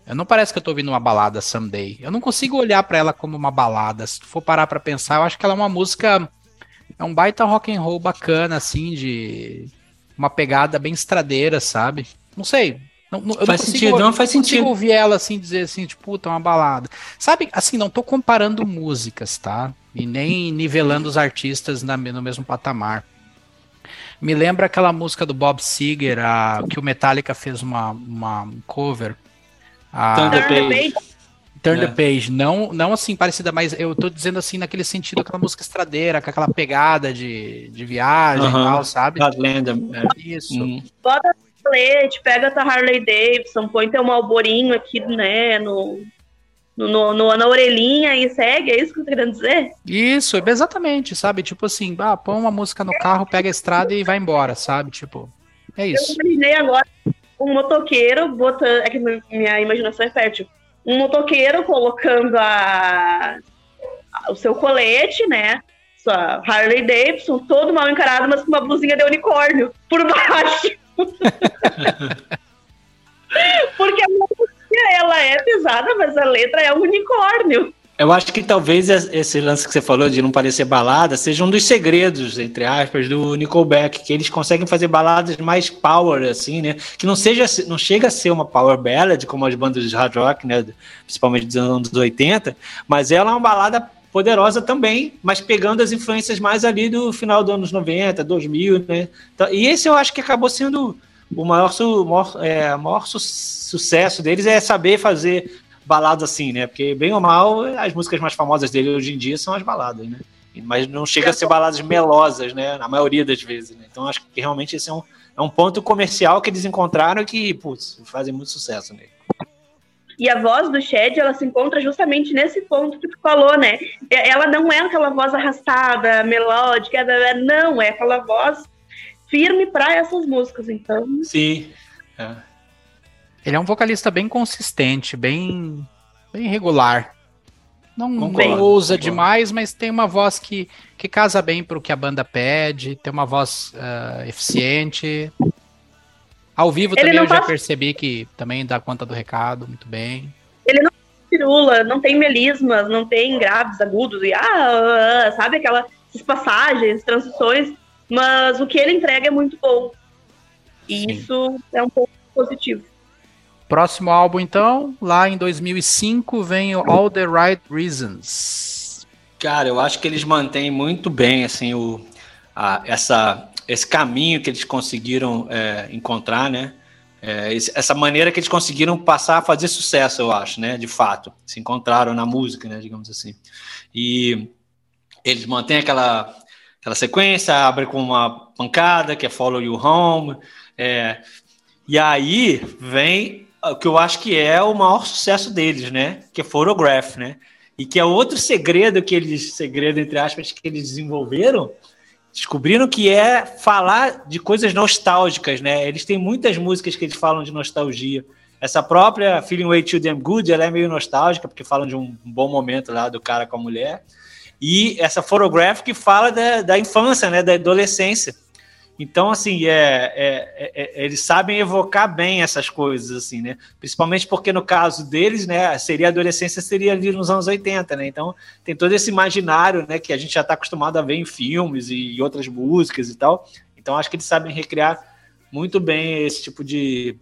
Eu não parece que eu tô ouvindo uma balada someday. Eu não consigo olhar para ela como uma balada. Se tu for parar para pensar, eu acho que ela é uma música é um baita rock and roll bacana assim de uma pegada bem estradeira, sabe? Não sei, não, não, faz não sentido, não faz sentido. Ouvir ela assim dizer assim, tipo, puta, uma balada. Sabe, assim, não tô comparando músicas, tá? E nem nivelando os artistas na, no mesmo patamar. Me lembra aquela música do Bob Seger, a, que o Metallica fez uma, uma cover. A, Turn the Page. Turn the é. Page. Não, não assim parecida, mas eu tô dizendo assim naquele sentido, aquela música estradeira, com aquela pegada de, de viagem uh -huh. e tal, sabe? Lenda. É. Isso. Hum. Bota colete, pega tua Harley Davidson, põe teu malborinho aqui, né, no, no, no, na orelhinha e segue, é isso que você tá querendo dizer? Isso, exatamente, sabe? Tipo assim, ah, põe uma música no carro, pega a estrada e vai embora, sabe? Tipo, é isso. Eu imaginei agora um motoqueiro botando, é que minha imaginação é fértil, um motoqueiro colocando a o seu colete, né? Sua Harley Davidson, todo mal encarado, mas com uma blusinha de unicórnio por baixo. Porque a música, ela é pesada, mas a letra é um unicórnio. Eu acho que talvez esse lance que você falou de não parecer balada seja um dos segredos, entre aspas, do Nickelback, que eles conseguem fazer baladas mais power, assim, né? Que não seja, não chega a ser uma power ballad, como as bandas de hard rock, né? Principalmente dos anos 80, mas ela é uma balada poderosa também, mas pegando as influências mais ali do final dos anos 90, 2000, né? Então, e esse eu acho que acabou sendo o maior, su, maior, é, maior su, sucesso deles é saber fazer baladas assim, né? Porque, bem ou mal, as músicas mais famosas dele hoje em dia são as baladas, né? Mas não chega a ser baladas melosas, né? Na maioria das vezes, né? Então acho que realmente esse é um, é um ponto comercial que eles encontraram e que, putz, fazem muito sucesso nele. E a voz do Shed, ela se encontra justamente nesse ponto que tu falou, né? Ela não é aquela voz arrastada, melódica, não, é aquela voz firme para essas músicas, então. Sim. É. Ele é um vocalista bem consistente, bem, bem regular. Não, não ousa demais, mas tem uma voz que, que casa bem para o que a banda pede, tem uma voz uh, eficiente. Ao vivo ele também eu já percebi que também dá conta do recado muito bem. Ele não pirula, não tem melismas, não tem graves, agudos, e ah, ah, ah sabe aquelas passagens, transições, mas o que ele entrega é muito bom. E Sim. isso é um ponto positivo. Próximo álbum, então, lá em 2005, vem o All the Right Reasons. Cara, eu acho que eles mantêm muito bem assim o, a, essa, esse caminho que eles conseguiram é, encontrar, né? É, essa maneira que eles conseguiram passar a fazer sucesso, eu acho, né? De fato, se encontraram na música, né? Digamos assim. E eles mantêm aquela, aquela sequência, abre com uma pancada que é Follow You Home. É, e aí vem o que eu acho que é o maior sucesso deles, né? Que é Photograph, né? E que é outro segredo que eles, segredo entre aspas, que eles desenvolveram, descobriram que é falar de coisas nostálgicas, né? Eles têm muitas músicas que eles falam de nostalgia. Essa própria Feeling Way Too Damn Good, ela é meio nostálgica, porque falam de um bom momento lá do cara com a mulher. E essa Photograph que fala da, da infância, né? Da adolescência. Então, assim, é, é, é, é, eles sabem evocar bem essas coisas, assim, né? Principalmente porque no caso deles, né, seria a adolescência seria ali nos anos 80, né? Então, tem todo esse imaginário, né, que a gente já está acostumado a ver em filmes e outras músicas e tal. Então, acho que eles sabem recriar muito bem esse tipo de,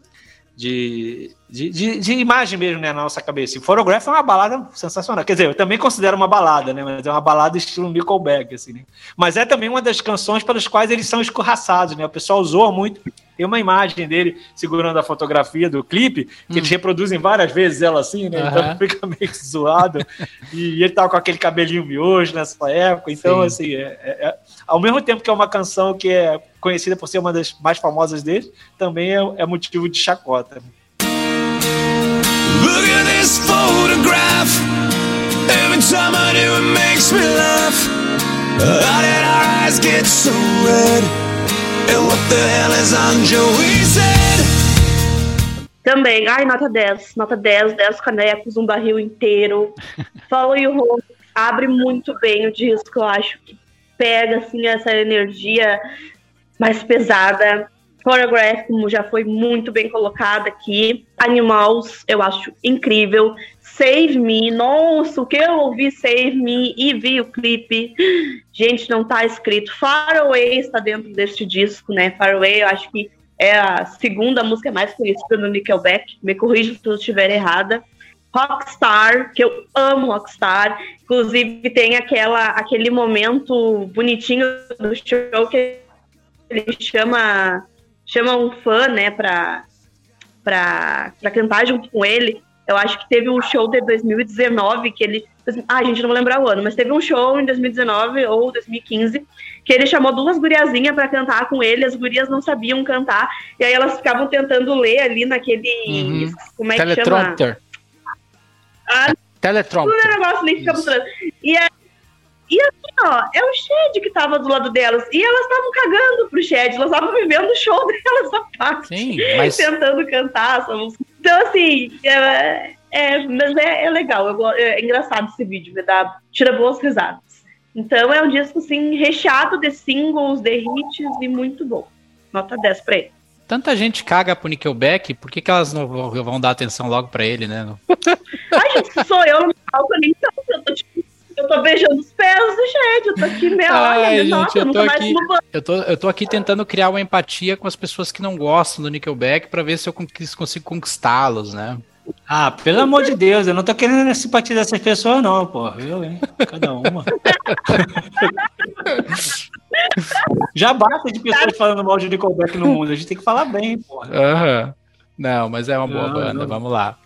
de, de, de, de, imagem mesmo né, na nossa cabeça. E Photograph é uma balada sensacional. Quer dizer, eu também considero uma balada, né? Mas é uma balada estilo Nickelback, assim, né? Mas é também uma das canções pelas quais eles são escorraçados, né? O pessoal zoa muito. Tem uma imagem dele segurando a fotografia do clipe, que hum. eles reproduzem várias vezes ela assim, né? Uhum. Então fica meio zoado. e, ele tava com aquele cabelinho miojo nessa época. Então, Sim. assim, é, é, é, ao mesmo tempo que é uma canção que é conhecida por ser uma das mais famosas dele, também é, é motivo de chacota. Look at this photograph. Every time I do, it makes me laugh. How did our eyes get so red? And what the hell is on Joey said? Também, ai, nota 10, nota 10, 10 canecos, um barril inteiro. Follow You Home abre muito bem o disco, eu acho que pega assim essa energia mais pesada. Choreograph, como já foi muito bem colocada aqui. Animals, eu acho incrível. Save Me, nossa, o que eu ouvi Save Me e vi o clipe. Gente, não tá escrito. Far Away está dentro deste disco, né? Far Away, eu acho que é a segunda música mais conhecida no Nickelback. Me corrija se eu estiver errada. Rockstar, que eu amo Rockstar. Inclusive, tem aquela, aquele momento bonitinho do show que ele chama chama um fã, né, pra, pra, pra cantar junto com ele. Eu acho que teve um show de 2019 que ele. Ah, a gente não vou lembrar o ano, mas teve um show em 2019 ou 2015 que ele chamou duas guriazinhas para cantar com ele. As gurias não sabiam cantar, e aí elas ficavam tentando ler ali naquele. Uhum. Como é que chama? Ah, Teletrompter. negócio ali ficava E aí e assim, ó, é o Shed que tava do lado delas. E elas estavam cagando pro Shed, elas estavam vivendo o show delas à parte. Sim, mas... Tentando cantar essa música. Então, assim, é, É, mas é, é legal, eu, é engraçado esse vídeo, me dá, tira boas risadas. Então é um disco assim, recheado de singles, de hits e muito bom. Nota 10 pra ele. Tanta gente caga pro Nickelback, por que, que elas não vão dar atenção logo pra ele, né? Sou eu no palco ali, então eu tô tipo, eu tô beijando os pés do gente, eu tô aqui meio, Ai, gente, nossa, eu, tô aqui, eu, tô, eu tô aqui tentando criar uma empatia com as pessoas que não gostam do Nickelback para ver se eu consigo conquistá-los, né? Ah, pelo amor de Deus, eu não tô querendo a simpatia dessas pessoas, não, pô. Eu, hein? Cada uma. Já basta de pessoas falando mal de Nickelback no mundo. A gente tem que falar bem, porra. Uhum. Não, mas é uma boa não, banda. Não. Vamos lá.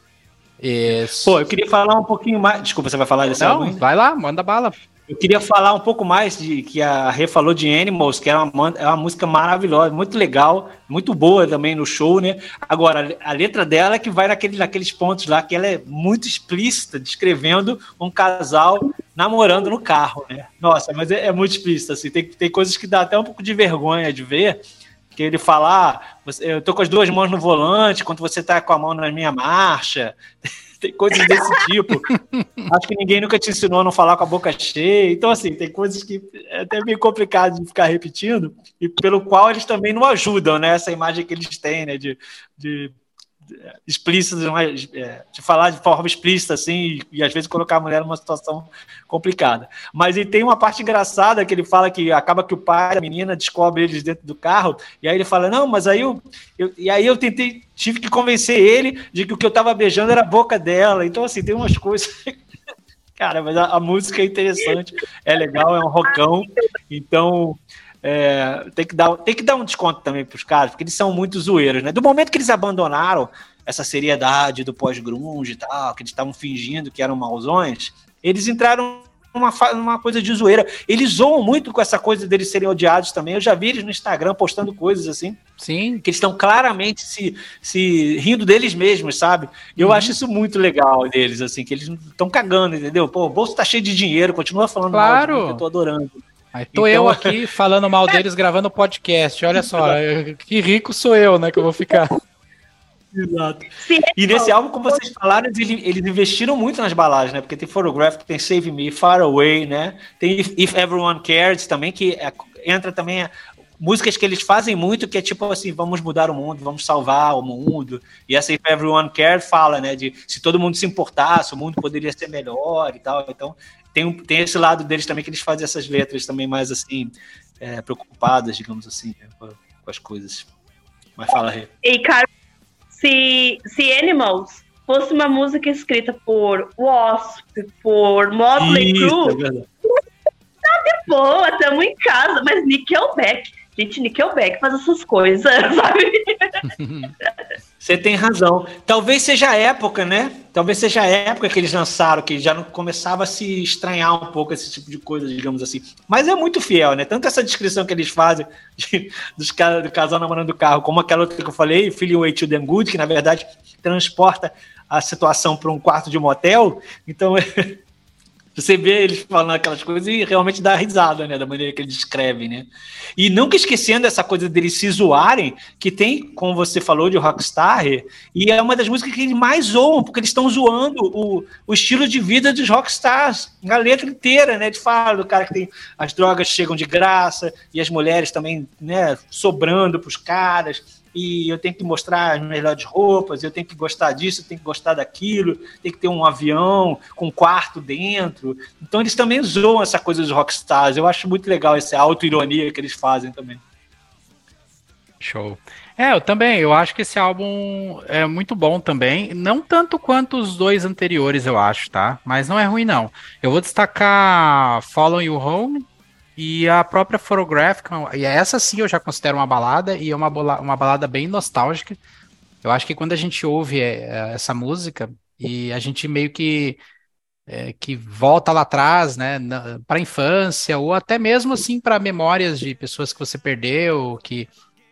Isso. Pô, eu queria falar um pouquinho mais. Desculpa, você vai falar desse Não, vai lá, manda bala. Eu queria falar um pouco mais de que a Rê falou de Animals, que é uma, é uma música maravilhosa, muito legal, muito boa também no show, né? Agora, a letra dela é que vai naquele, naqueles pontos lá que ela é muito explícita, descrevendo um casal namorando no carro, né? Nossa, mas é, é muito explícita, assim, tem, tem coisas que dá até um pouco de vergonha de ver, que ele fala, ah, eu tô com as duas mãos no volante, quando você tá com a mão na minha marcha. tem coisas desse tipo. Acho que ninguém nunca te ensinou a não falar com a boca cheia. Então, assim, tem coisas que é até meio complicado de ficar repetindo, e pelo qual eles também não ajudam, né? Essa imagem que eles têm, né? De, de explícitas, é, de falar de forma explícita, assim, e, e, às vezes colocar a mulher numa situação complicada. Mas ele tem uma parte engraçada que ele fala que acaba que o pai da menina descobre eles dentro do carro, e aí ele fala, não, mas aí eu, eu e aí eu tentei, tive que convencer ele de que o que eu tava beijando era a boca dela. Então, assim, tem umas coisas. Cara, mas a, a música é interessante, é legal, é um rockão, então é, tem, que dar, tem que dar um desconto também para os caras, porque eles são muito zoeiros, né? Do momento que eles abandonaram essa seriedade do pós-grunge e tal, que eles estavam fingindo que eram mauzões, eles entraram numa, numa coisa de zoeira. Eles zoam muito com essa coisa deles serem odiados também. Eu já vi eles no Instagram postando coisas assim. Sim. Que eles estão claramente se, se rindo deles mesmos, sabe? Eu uhum. acho isso muito legal deles, assim, que eles estão cagando, entendeu? Pô, o bolso tá cheio de dinheiro, continua falando claro. mal, eu tô adorando. Aí tô então... eu aqui falando mal deles gravando podcast. Olha só, que rico sou eu, né? Que eu vou ficar. Exato. E nesse álbum, como vocês falaram, eles, eles, investiram muito nas baladas, né? Porque tem Photograph, tem Save Me, Far Away, né? Tem If, If Everyone Cares também, que é, entra também a, músicas que eles fazem muito, que é tipo assim, vamos mudar o mundo, vamos salvar o mundo. E essa If Everyone Cares fala, né? De se todo mundo se importasse, o mundo poderia ser melhor e tal. Então, tem, tem esse lado deles também que eles fazem essas letras também mais assim, é, preocupadas, digamos assim, né, com, com, as coisas. Mas fala, Rê. E, cara, se, se Animals fosse uma música escrita por Wasp, por Motley Crue, é tá de boa, estamos em casa, mas Nickelback Gente, Nickelback faz essas coisas, sabe? Você tem razão. Talvez seja a época, né? Talvez seja a época que eles lançaram, que já começava a se estranhar um pouco esse tipo de coisa, digamos assim. Mas é muito fiel, né? Tanto essa descrição que eles fazem de, dos, do casal namorando do carro, como aquela outra que eu falei, Feeling Way to Them Good, que na verdade transporta a situação para um quarto de motel. Então, Você vê eles falando aquelas coisas e realmente dá risada, né? Da maneira que eles descrevem, né? E nunca esquecendo essa coisa deles se zoarem, que tem, como você falou, de Rockstar, e é uma das músicas que eles mais zoam, porque eles estão zoando o, o estilo de vida dos Rockstars, a letra inteira, né? De fala do cara que tem as drogas chegam de graça e as mulheres também, né? Sobrando para os caras e eu tenho que mostrar as melhores roupas, eu tenho que gostar disso, eu tenho que gostar daquilo, tem que ter um avião com um quarto dentro. Então eles também zoam essa coisa dos rockstars. Eu acho muito legal essa auto-ironia que eles fazem também. Show. É, eu também. Eu acho que esse álbum é muito bom também. Não tanto quanto os dois anteriores, eu acho, tá? Mas não é ruim, não. Eu vou destacar Follow You Home, e a própria Photographic, e essa sim eu já considero uma balada, e é uma, uma balada bem nostálgica. Eu acho que quando a gente ouve é, é, essa música, e a gente meio que, é, que volta lá atrás, né, para a infância, ou até mesmo assim para memórias de pessoas que você perdeu, que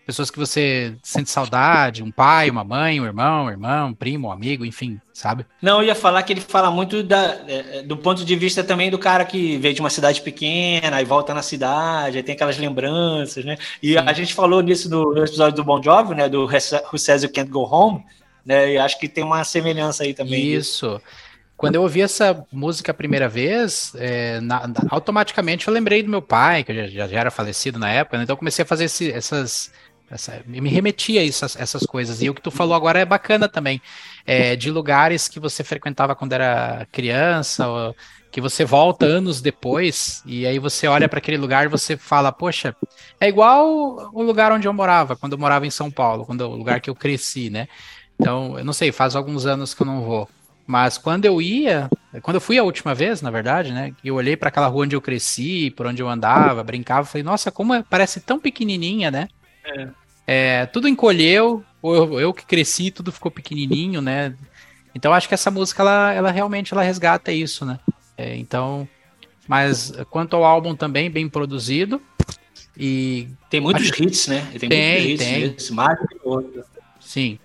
pessoas que você sente saudade, um pai, uma mãe, um irmão, um irmão, um primo, um amigo, enfim, sabe? Não, eu ia falar que ele fala muito da, é, do ponto de vista também do cara que veio de uma cidade pequena e volta na cidade, aí tem aquelas lembranças, né? E Sim. a gente falou nisso no, episódio do Bon Jovi, né, do Who Says You Can't Go Home, né? E acho que tem uma semelhança aí também. Isso. Quando eu ouvi essa música a primeira vez, é, na, na, automaticamente eu lembrei do meu pai, que já, já era falecido na época, né? então eu comecei a fazer esse, essas. Essa, me remetia a essas, essas coisas. E o que tu falou agora é bacana também. É, de lugares que você frequentava quando era criança, ou, que você volta anos depois, e aí você olha para aquele lugar e você fala, poxa, é igual o lugar onde eu morava, quando eu morava em São Paulo, quando o lugar que eu cresci, né? Então, eu não sei, faz alguns anos que eu não vou. Mas quando eu ia, quando eu fui a última vez, na verdade, né? Eu olhei para aquela rua onde eu cresci, por onde eu andava, brincava, falei, nossa, como é, parece tão pequenininha, né? É. É, tudo encolheu, eu, eu, que cresci, tudo ficou pequenininho, né? Então acho que essa música, ela, ela realmente ela resgata isso, né? É, então, mas quanto ao álbum também, bem produzido. E tem muitos hits, né? Tem, tem, muitos hits, tem. mais do que outro. Sim.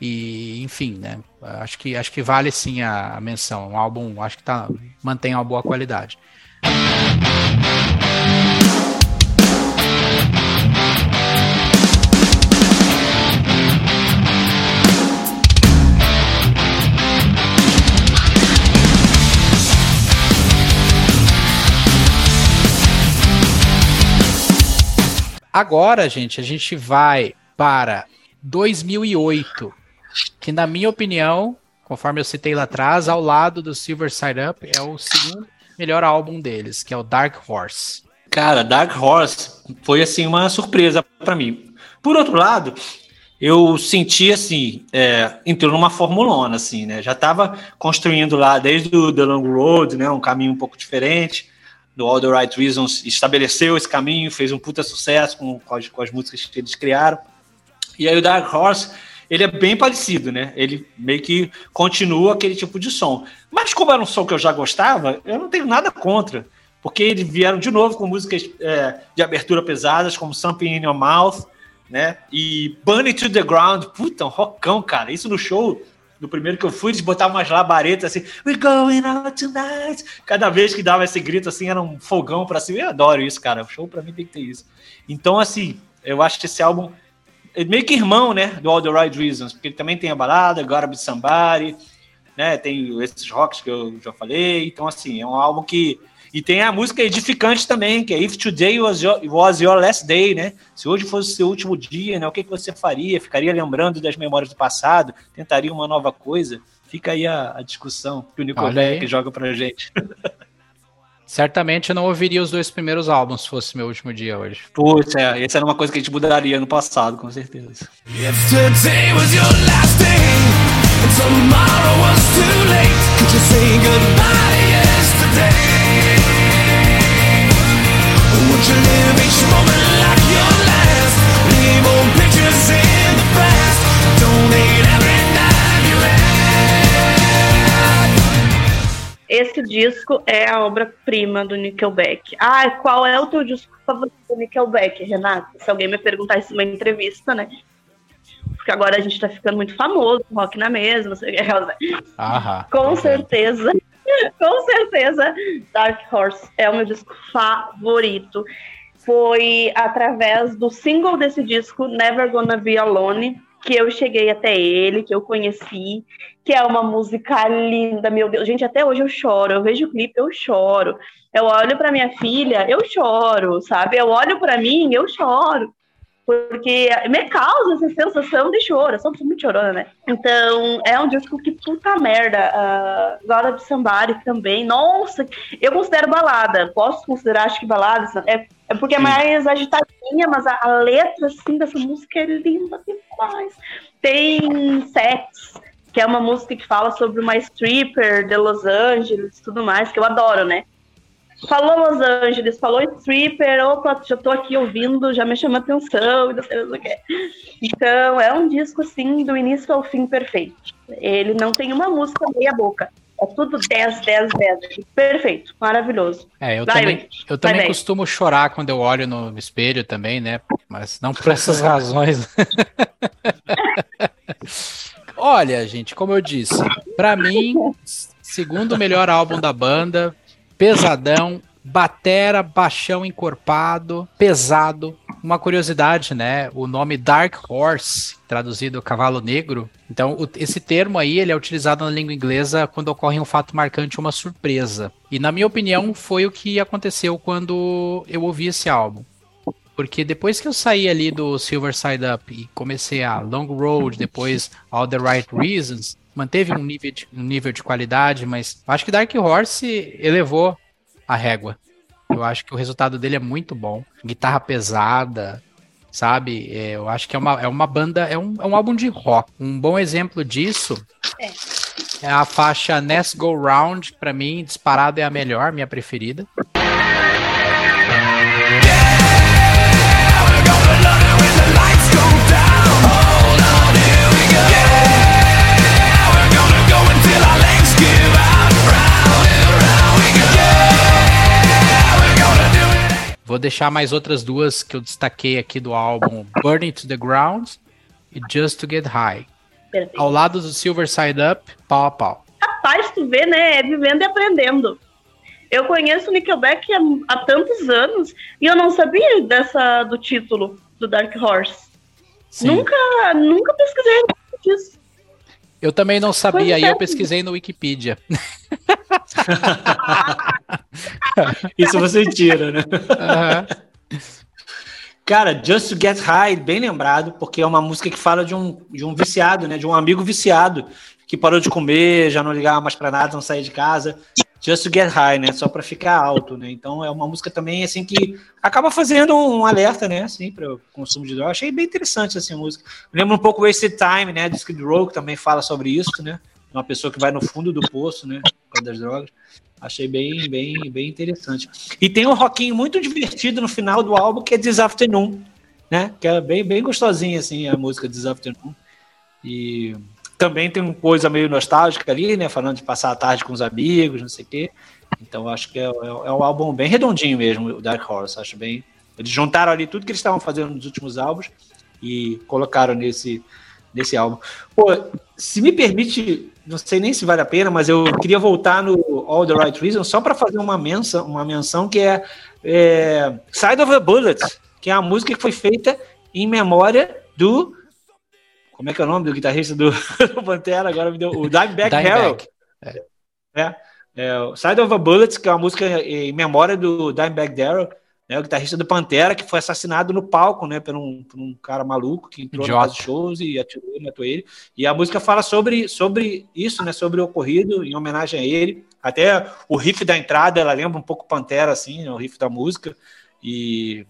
E, enfim, né? Acho que, acho que vale sim a, a menção. O álbum, acho que tá, mantém uma boa qualidade. Agora, gente, a gente vai para 2008 que na minha opinião, conforme eu citei lá atrás, ao lado do Silver Side Up, é o segundo melhor álbum deles, que é o Dark Horse. Cara, Dark Horse foi assim uma surpresa para mim. Por outro lado, eu senti assim, é, entrou numa formulona, assim, né? Já estava construindo lá desde o The Long Road, né? Um caminho um pouco diferente. Do All the Right Reasons estabeleceu esse caminho, fez um puta sucesso com, com, as, com as músicas que eles criaram. E aí o Dark Horse ele é bem parecido, né? Ele meio que continua aquele tipo de som. Mas como era um som que eu já gostava, eu não tenho nada contra. Porque eles vieram de novo com músicas é, de abertura pesadas, como Something in Your Mouth, né? E Burn It to the Ground. Puta, um rockão, cara. Isso no show, no primeiro que eu fui, eles botavam umas labaretas assim, We're going out tonight. Cada vez que dava esse grito assim, era um fogão pra cima. Eu adoro isso, cara. O show pra mim tem que ter isso. Então, assim, eu acho que esse álbum é meio que irmão, né, do All the Right Reasons, porque ele também tem a balada, Gotta Be Somebody, né, tem esses rocks que eu já falei, então assim, é um álbum que e tem a música edificante também, que é If Today Was Your, was your Last Day, né? Se hoje fosse o seu último dia, né? O que, que você faria? Ficaria lembrando das memórias do passado? Tentaria uma nova coisa? Fica aí a, a discussão que o Nico Beck joga pra gente. Certamente eu não ouviria os dois primeiros álbuns se fosse meu último dia hoje. Putz, é, essa era uma coisa que a gente mudaria no passado, com certeza. Would you live each moment like your last? Leave old pictures in the past. Donate Esse disco é a obra-prima do Nickelback. Ah, qual é o teu disco favorito do Nickelback, Renato? Se alguém me perguntar isso numa entrevista, né? Porque agora a gente tá ficando muito famoso, rock na mesa, não sei o que. Aham, com certeza, com certeza, Dark Horse é o meu disco favorito. Foi através do single desse disco, Never Gonna Be Alone, que eu cheguei até ele, que eu conheci, que é uma música linda, meu Deus. Gente, até hoje eu choro. Eu vejo o clipe, eu choro. Eu olho para minha filha, eu choro, sabe? Eu olho para mim, eu choro. Porque me causa essa sensação de choro. Eu sou muito chorona, né? Então, é um disco que puta merda. Uh, Gotta Be Somebody também. Nossa, eu considero balada. Posso considerar, acho que balada. É, é porque é mais agitadinha, mas a, a letra, assim, dessa música é linda demais. Tem Sex, que é uma música que fala sobre uma stripper de Los Angeles e tudo mais, que eu adoro, né? Falou Los Angeles, falou stripper, opa, já tô aqui ouvindo, já me chama atenção não sei o que. Então, é um disco, assim, do início ao fim perfeito. Ele não tem uma música meia boca. É tudo 10, 10, 10. Perfeito, maravilhoso. É, eu vai, também, eu também vai, costumo chorar quando eu olho no espelho também, né? Mas não por essas razões. Olha, gente, como eu disse, para mim, segundo melhor álbum da banda, pesadão, batera, baixão encorpado, pesado, uma curiosidade, né? O nome Dark Horse, traduzido cavalo negro. Então, o, esse termo aí, ele é utilizado na língua inglesa quando ocorre um fato marcante, uma surpresa. E na minha opinião, foi o que aconteceu quando eu ouvi esse álbum. Porque depois que eu saí ali do Silver Side Up e comecei a Long Road, depois All the Right Reasons, manteve um nível de, um nível de qualidade, mas acho que Dark Horse elevou a régua. Eu acho que o resultado dele é muito bom. Guitarra pesada, sabe? É, eu acho que é uma, é uma banda, é um, é um álbum de rock. Um bom exemplo disso é, é a faixa Ness Go Round, para mim, disparado é a melhor, minha preferida. Vou deixar mais outras duas que eu destaquei aqui do álbum Burning to the Ground e Just to Get High. Perfeito. Ao lado do Silver Side Up, pau a pau. Rapaz, tu vê, né? É vivendo e aprendendo. Eu conheço o Nickelback há, há, tantos anos e eu não sabia dessa do título do Dark Horse. Sim. Nunca, nunca pesquisei disso. Eu também não sabia, e eu pesquisei no Wikipedia. Isso você tira, né? Uhum. Cara, Just to Get High, bem lembrado, porque é uma música que fala de um, de um viciado, né? De um amigo viciado que parou de comer, já não ligava mais para nada, não saía de casa. Just to Get High, né? Só para ficar alto, né? Então é uma música também assim que acaba fazendo um alerta, né? Assim, para o consumo de droga. Achei bem interessante essa assim, música. Lembra um pouco Wasted Time, né? Do Skid Row, que também fala sobre isso, né? Uma pessoa que vai no fundo do poço, né? Por causa das drogas. Achei bem, bem, bem interessante. E tem um rockinho muito divertido no final do álbum que é This Afternoon, né? Que é bem, bem gostosinha assim a música This Afternoon. E também tem uma coisa meio nostálgica ali, né? Falando de passar a tarde com os amigos, não sei o quê. Então acho que é, é, é, um álbum bem redondinho mesmo, o Dark Horse. Acho bem. Eles juntaram ali tudo que eles estavam fazendo nos últimos álbuns e colocaram nesse, nesse álbum. Pô, se me permite, não sei nem se vale a pena, mas eu queria voltar no All the Right Reasons só para fazer uma menção, uma menção que é, é Side of a Bullet, que é a música que foi feita em memória do como é que é o nome do guitarrista do, do Pantera? Agora me deu. O Dimebag Harrell. É. é. é. Side of a Bullet, que é uma música em memória do Dimebag Darrell, né, o guitarrista do Pantera, que foi assassinado no palco, né, por um, por um cara maluco que entrou Idiota. no shows e atirou, matou ele. E a música fala sobre, sobre isso, né, sobre o ocorrido, em homenagem a ele. Até o riff da entrada, ela lembra um pouco Pantera, assim, né, o riff da música. E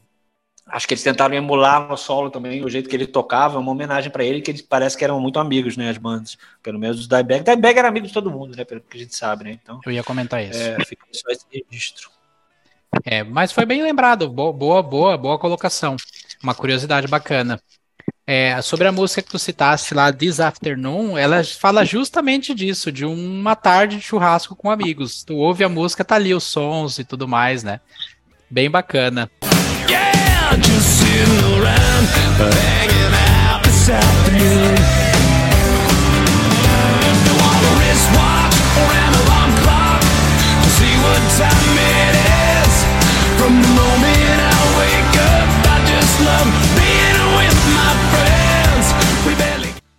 Acho que eles tentaram emular no solo também o jeito que ele tocava, uma homenagem para ele, que eles parece que eram muito amigos, né, as bandas, pelo menos os Dimebag. Dimebag era amigo de todo mundo, né, pelo que a gente sabe, né, então... Eu ia comentar isso. É, fica só esse registro. É, mas foi bem lembrado, boa, boa, boa, boa colocação. Uma curiosidade bacana. É, sobre a música que tu citaste lá, This Afternoon, ela fala justamente disso, de uma tarde de churrasco com amigos. Tu ouve a música, tá ali os sons e tudo mais, né? Bem bacana.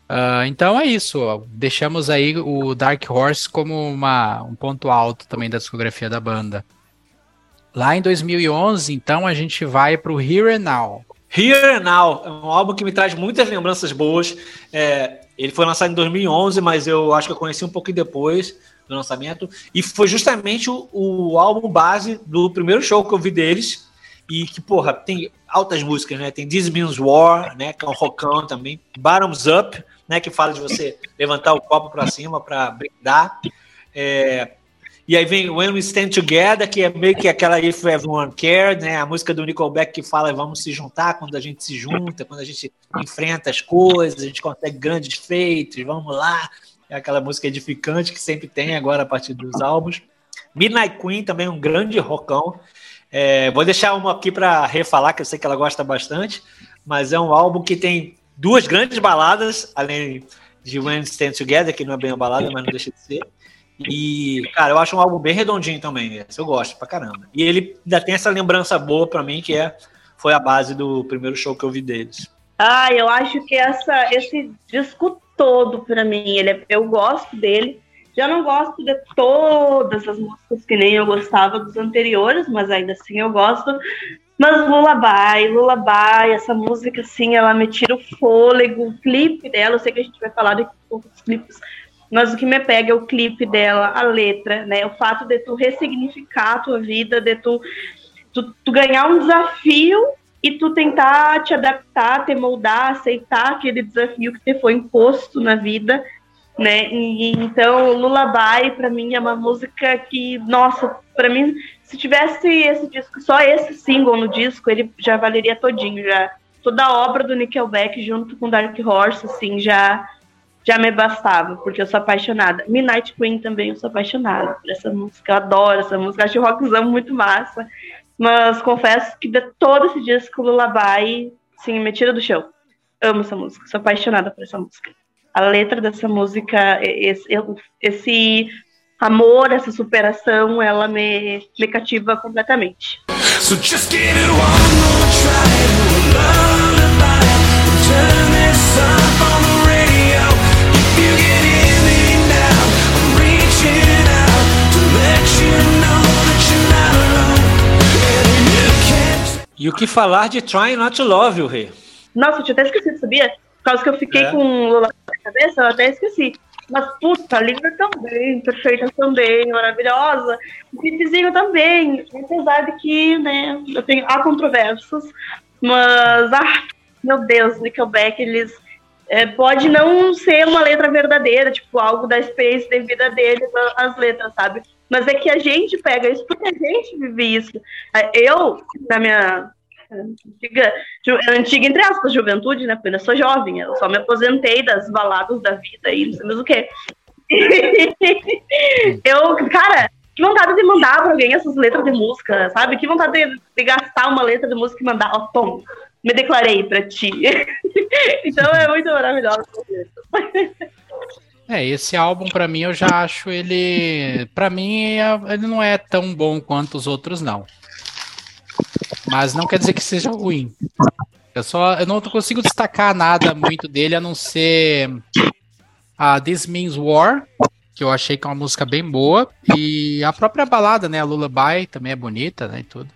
Uh, então é isso. Deixamos aí o Dark Horse como uma, um ponto alto também da discografia da banda. Lá em 2011, então, a gente vai para o Here and Now. Here and Now é um álbum que me traz muitas lembranças boas. É, ele foi lançado em 2011, mas eu acho que eu conheci um pouquinho depois do lançamento. E foi justamente o, o álbum base do primeiro show que eu vi deles. E que, porra, tem altas músicas, né? Tem This Means War, né? Que é um rockão também. Bottoms Up, né? Que fala de você levantar o copo para cima para brindar. É, e aí vem When We Stand Together, que é meio que aquela If Everyone Cared, né? A música do Nickelback que fala vamos se juntar quando a gente se junta, quando a gente enfrenta as coisas, a gente consegue grandes feitos, vamos lá. É aquela música edificante que sempre tem agora a partir dos álbuns. Midnight Queen também um grande rockão. É, vou deixar uma aqui para refalar, que eu sei que ela gosta bastante, mas é um álbum que tem duas grandes baladas, além de When We Stand Together, que não é bem uma balada, mas não deixa de ser. E, cara, eu acho um álbum bem redondinho também. Esse eu gosto pra caramba. E ele ainda tem essa lembrança boa pra mim, que é foi a base do primeiro show que eu vi deles. Ah, eu acho que essa, esse disco todo, para mim, ele é, eu gosto dele. Já não gosto de todas as músicas que nem eu gostava dos anteriores, mas ainda assim eu gosto. Mas Lullaby, Lullaby, essa música assim, ela me tira o fôlego, o clipe dela, eu sei que a gente vai falar de poucos clipes, mas o que me pega é o clipe dela, a letra, né? O fato de tu ressignificar a tua vida, de tu, tu, tu ganhar um desafio e tu tentar te adaptar, te moldar, aceitar aquele desafio que te foi imposto na vida, né? E, então, Lullaby para mim é uma música que, nossa, para mim, se tivesse esse disco, só esse single no disco, ele já valeria todinho, já toda a obra do Nickelback junto com Dark Horse, assim, já já me bastava, porque eu sou apaixonada. Midnight Queen também, eu sou apaixonada por essa música, eu adoro essa música, acho rockzão muito massa. Mas confesso que de todo esse disco, Lullaby, sim, me tira do chão. Amo essa música, sou apaixonada por essa música. A letra dessa música, esse, esse amor, essa superação, ela me, me cativa completamente. So e o que falar de Trying Not to Love, o rei? Nossa, eu tinha até esquecido, sabia? Por causa que eu fiquei é. com Lula na cabeça, eu até esqueci. Mas, puta, a língua também, perfeita também, maravilhosa. O clipezinho também, apesar de que, né, eu tenho, há controvérsias, mas, ah, meu Deus, Nickelback, eles... É, pode não ser uma letra verdadeira, tipo, algo da Space devido a deles, as letras, sabe? Mas é que a gente pega isso porque a gente vive isso. Eu, na minha antiga, antiga entre aspas, juventude, né? Porque eu ainda sou jovem, eu só me aposentei das baladas da vida e não sei mais o quê. eu, cara, que vontade de mandar pra alguém essas letras de música, sabe? Que vontade de, de gastar uma letra de música e mandar, ó, oh, Tom, me declarei pra ti. então é muito maravilhoso. É, esse álbum para mim eu já acho ele, para mim ele não é tão bom quanto os outros não. Mas não quer dizer que seja ruim. Eu só eu não consigo destacar nada muito dele a não ser a This Means War, que eu achei que é uma música bem boa e a própria balada, né, a Lullaby também é bonita, né, e tudo.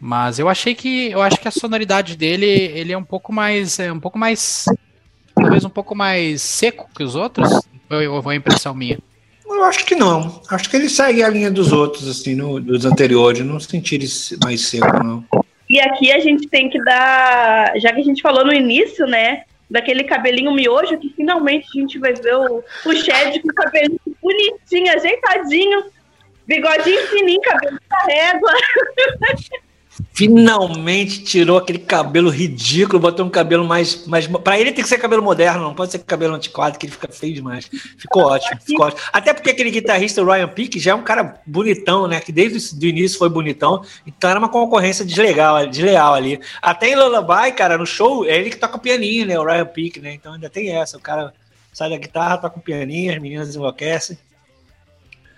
Mas eu achei que eu acho que a sonoridade dele ele é um pouco mais é um pouco mais talvez um pouco mais seco que os outros? Ou foi a impressão minha? Eu acho que não. Acho que ele segue a linha dos outros, assim, no, dos anteriores. Não senti ele mais seco, não. E aqui a gente tem que dar. Já que a gente falou no início, né? Daquele cabelinho miojo, que finalmente a gente vai ver o, o Shed com o cabelinho bonitinho, ajeitadinho, bigodinho fininho, cabelo da régua. finalmente tirou aquele cabelo ridículo, botou um cabelo mais. mais para ele tem que ser cabelo moderno, não pode ser cabelo antiquado, que ele fica feio demais. Ficou ótimo, ficou ótimo. Até porque aquele guitarrista, o Ryan Peake, já é um cara bonitão, né? Que desde o início foi bonitão, então era uma concorrência deslegal, desleal ali. Até em Lullaby, cara, no show, é ele que toca o pianinho, né? O Ryan Peake, né? Então ainda tem essa. O cara sai da guitarra, toca o pianinho, as meninas enlouquecem.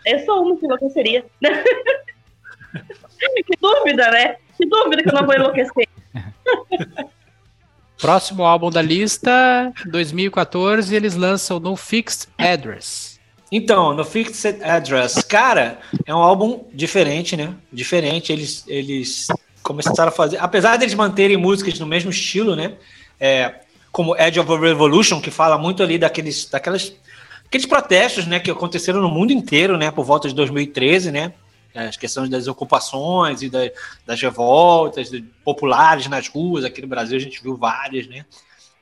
Eu sou uma que enlouqueceria. que dúvida, né? Que dúvida que eu não vou enlouquecer. Próximo álbum da lista, 2014, eles lançam No Fixed Address. Então, No Fixed Address, cara, é um álbum diferente, né? Diferente. Eles, eles começaram a fazer, apesar deles manterem músicas no mesmo estilo, né? É, como Edge of a Revolution, que fala muito ali daqueles, daquelas, aqueles protestos, né, que aconteceram no mundo inteiro, né, por volta de 2013, né? As questões das ocupações e da, das revoltas populares nas ruas. Aqui no Brasil a gente viu várias, né?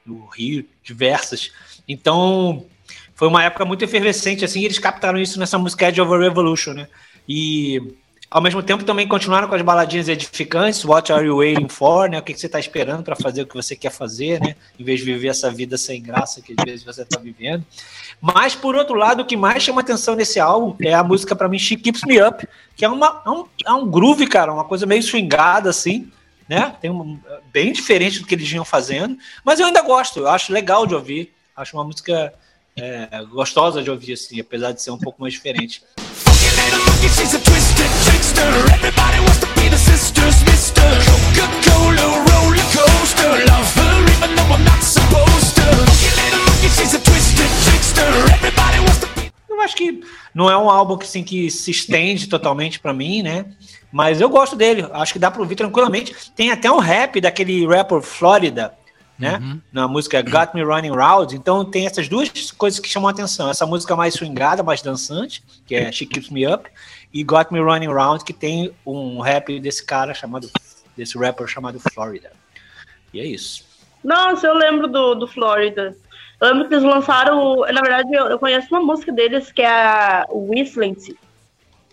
No Rio, diversas. Então, foi uma época muito efervescente, assim, e eles captaram isso nessa música Edge of a Revolution, né? E ao mesmo tempo também continuaram com as baladinhas edificantes, What Are You Waiting For, né? O que, que você está esperando para fazer o que você quer fazer, né? Em vez de viver essa vida sem graça que às vezes você está vivendo. Mas, por outro lado, o que mais chama atenção nesse álbum é a música, para mim, She Keeps Me Up, que é, uma, é, um, é um groove, cara, uma coisa meio swingada, assim, né? Tem um, bem diferente do que eles vinham fazendo, mas eu ainda gosto, eu acho legal de ouvir, acho uma música é, gostosa de ouvir, assim, apesar de ser um pouco mais diferente. She's a twisted trickster. Everybody wants to be the sister. sisters, Mr. Coca-Cola roller coaster. Love her even though I'm not supposed to. Monkey little monkey, she's a twisted trickster. Everybody wants to be. Eu acho que não é um álbum que, assim, que se estende totalmente para mim, né? Mas eu gosto dele, acho que dá para ouvir tranquilamente. Tem até um rap daquele rapper Florida, né? Uhum. Na música Got Me Running Round. Então tem essas duas coisas que chamam a atenção. Essa música mais swingada, mais dançante, que é She Keeps Me Up, e Got Me Running Round, que tem um rap desse cara chamado, desse rapper chamado Florida. E é isso. Nossa, eu lembro do, do Florida. Eu lembro que eles lançaram, na verdade, eu, eu conheço uma música deles que é a Whistling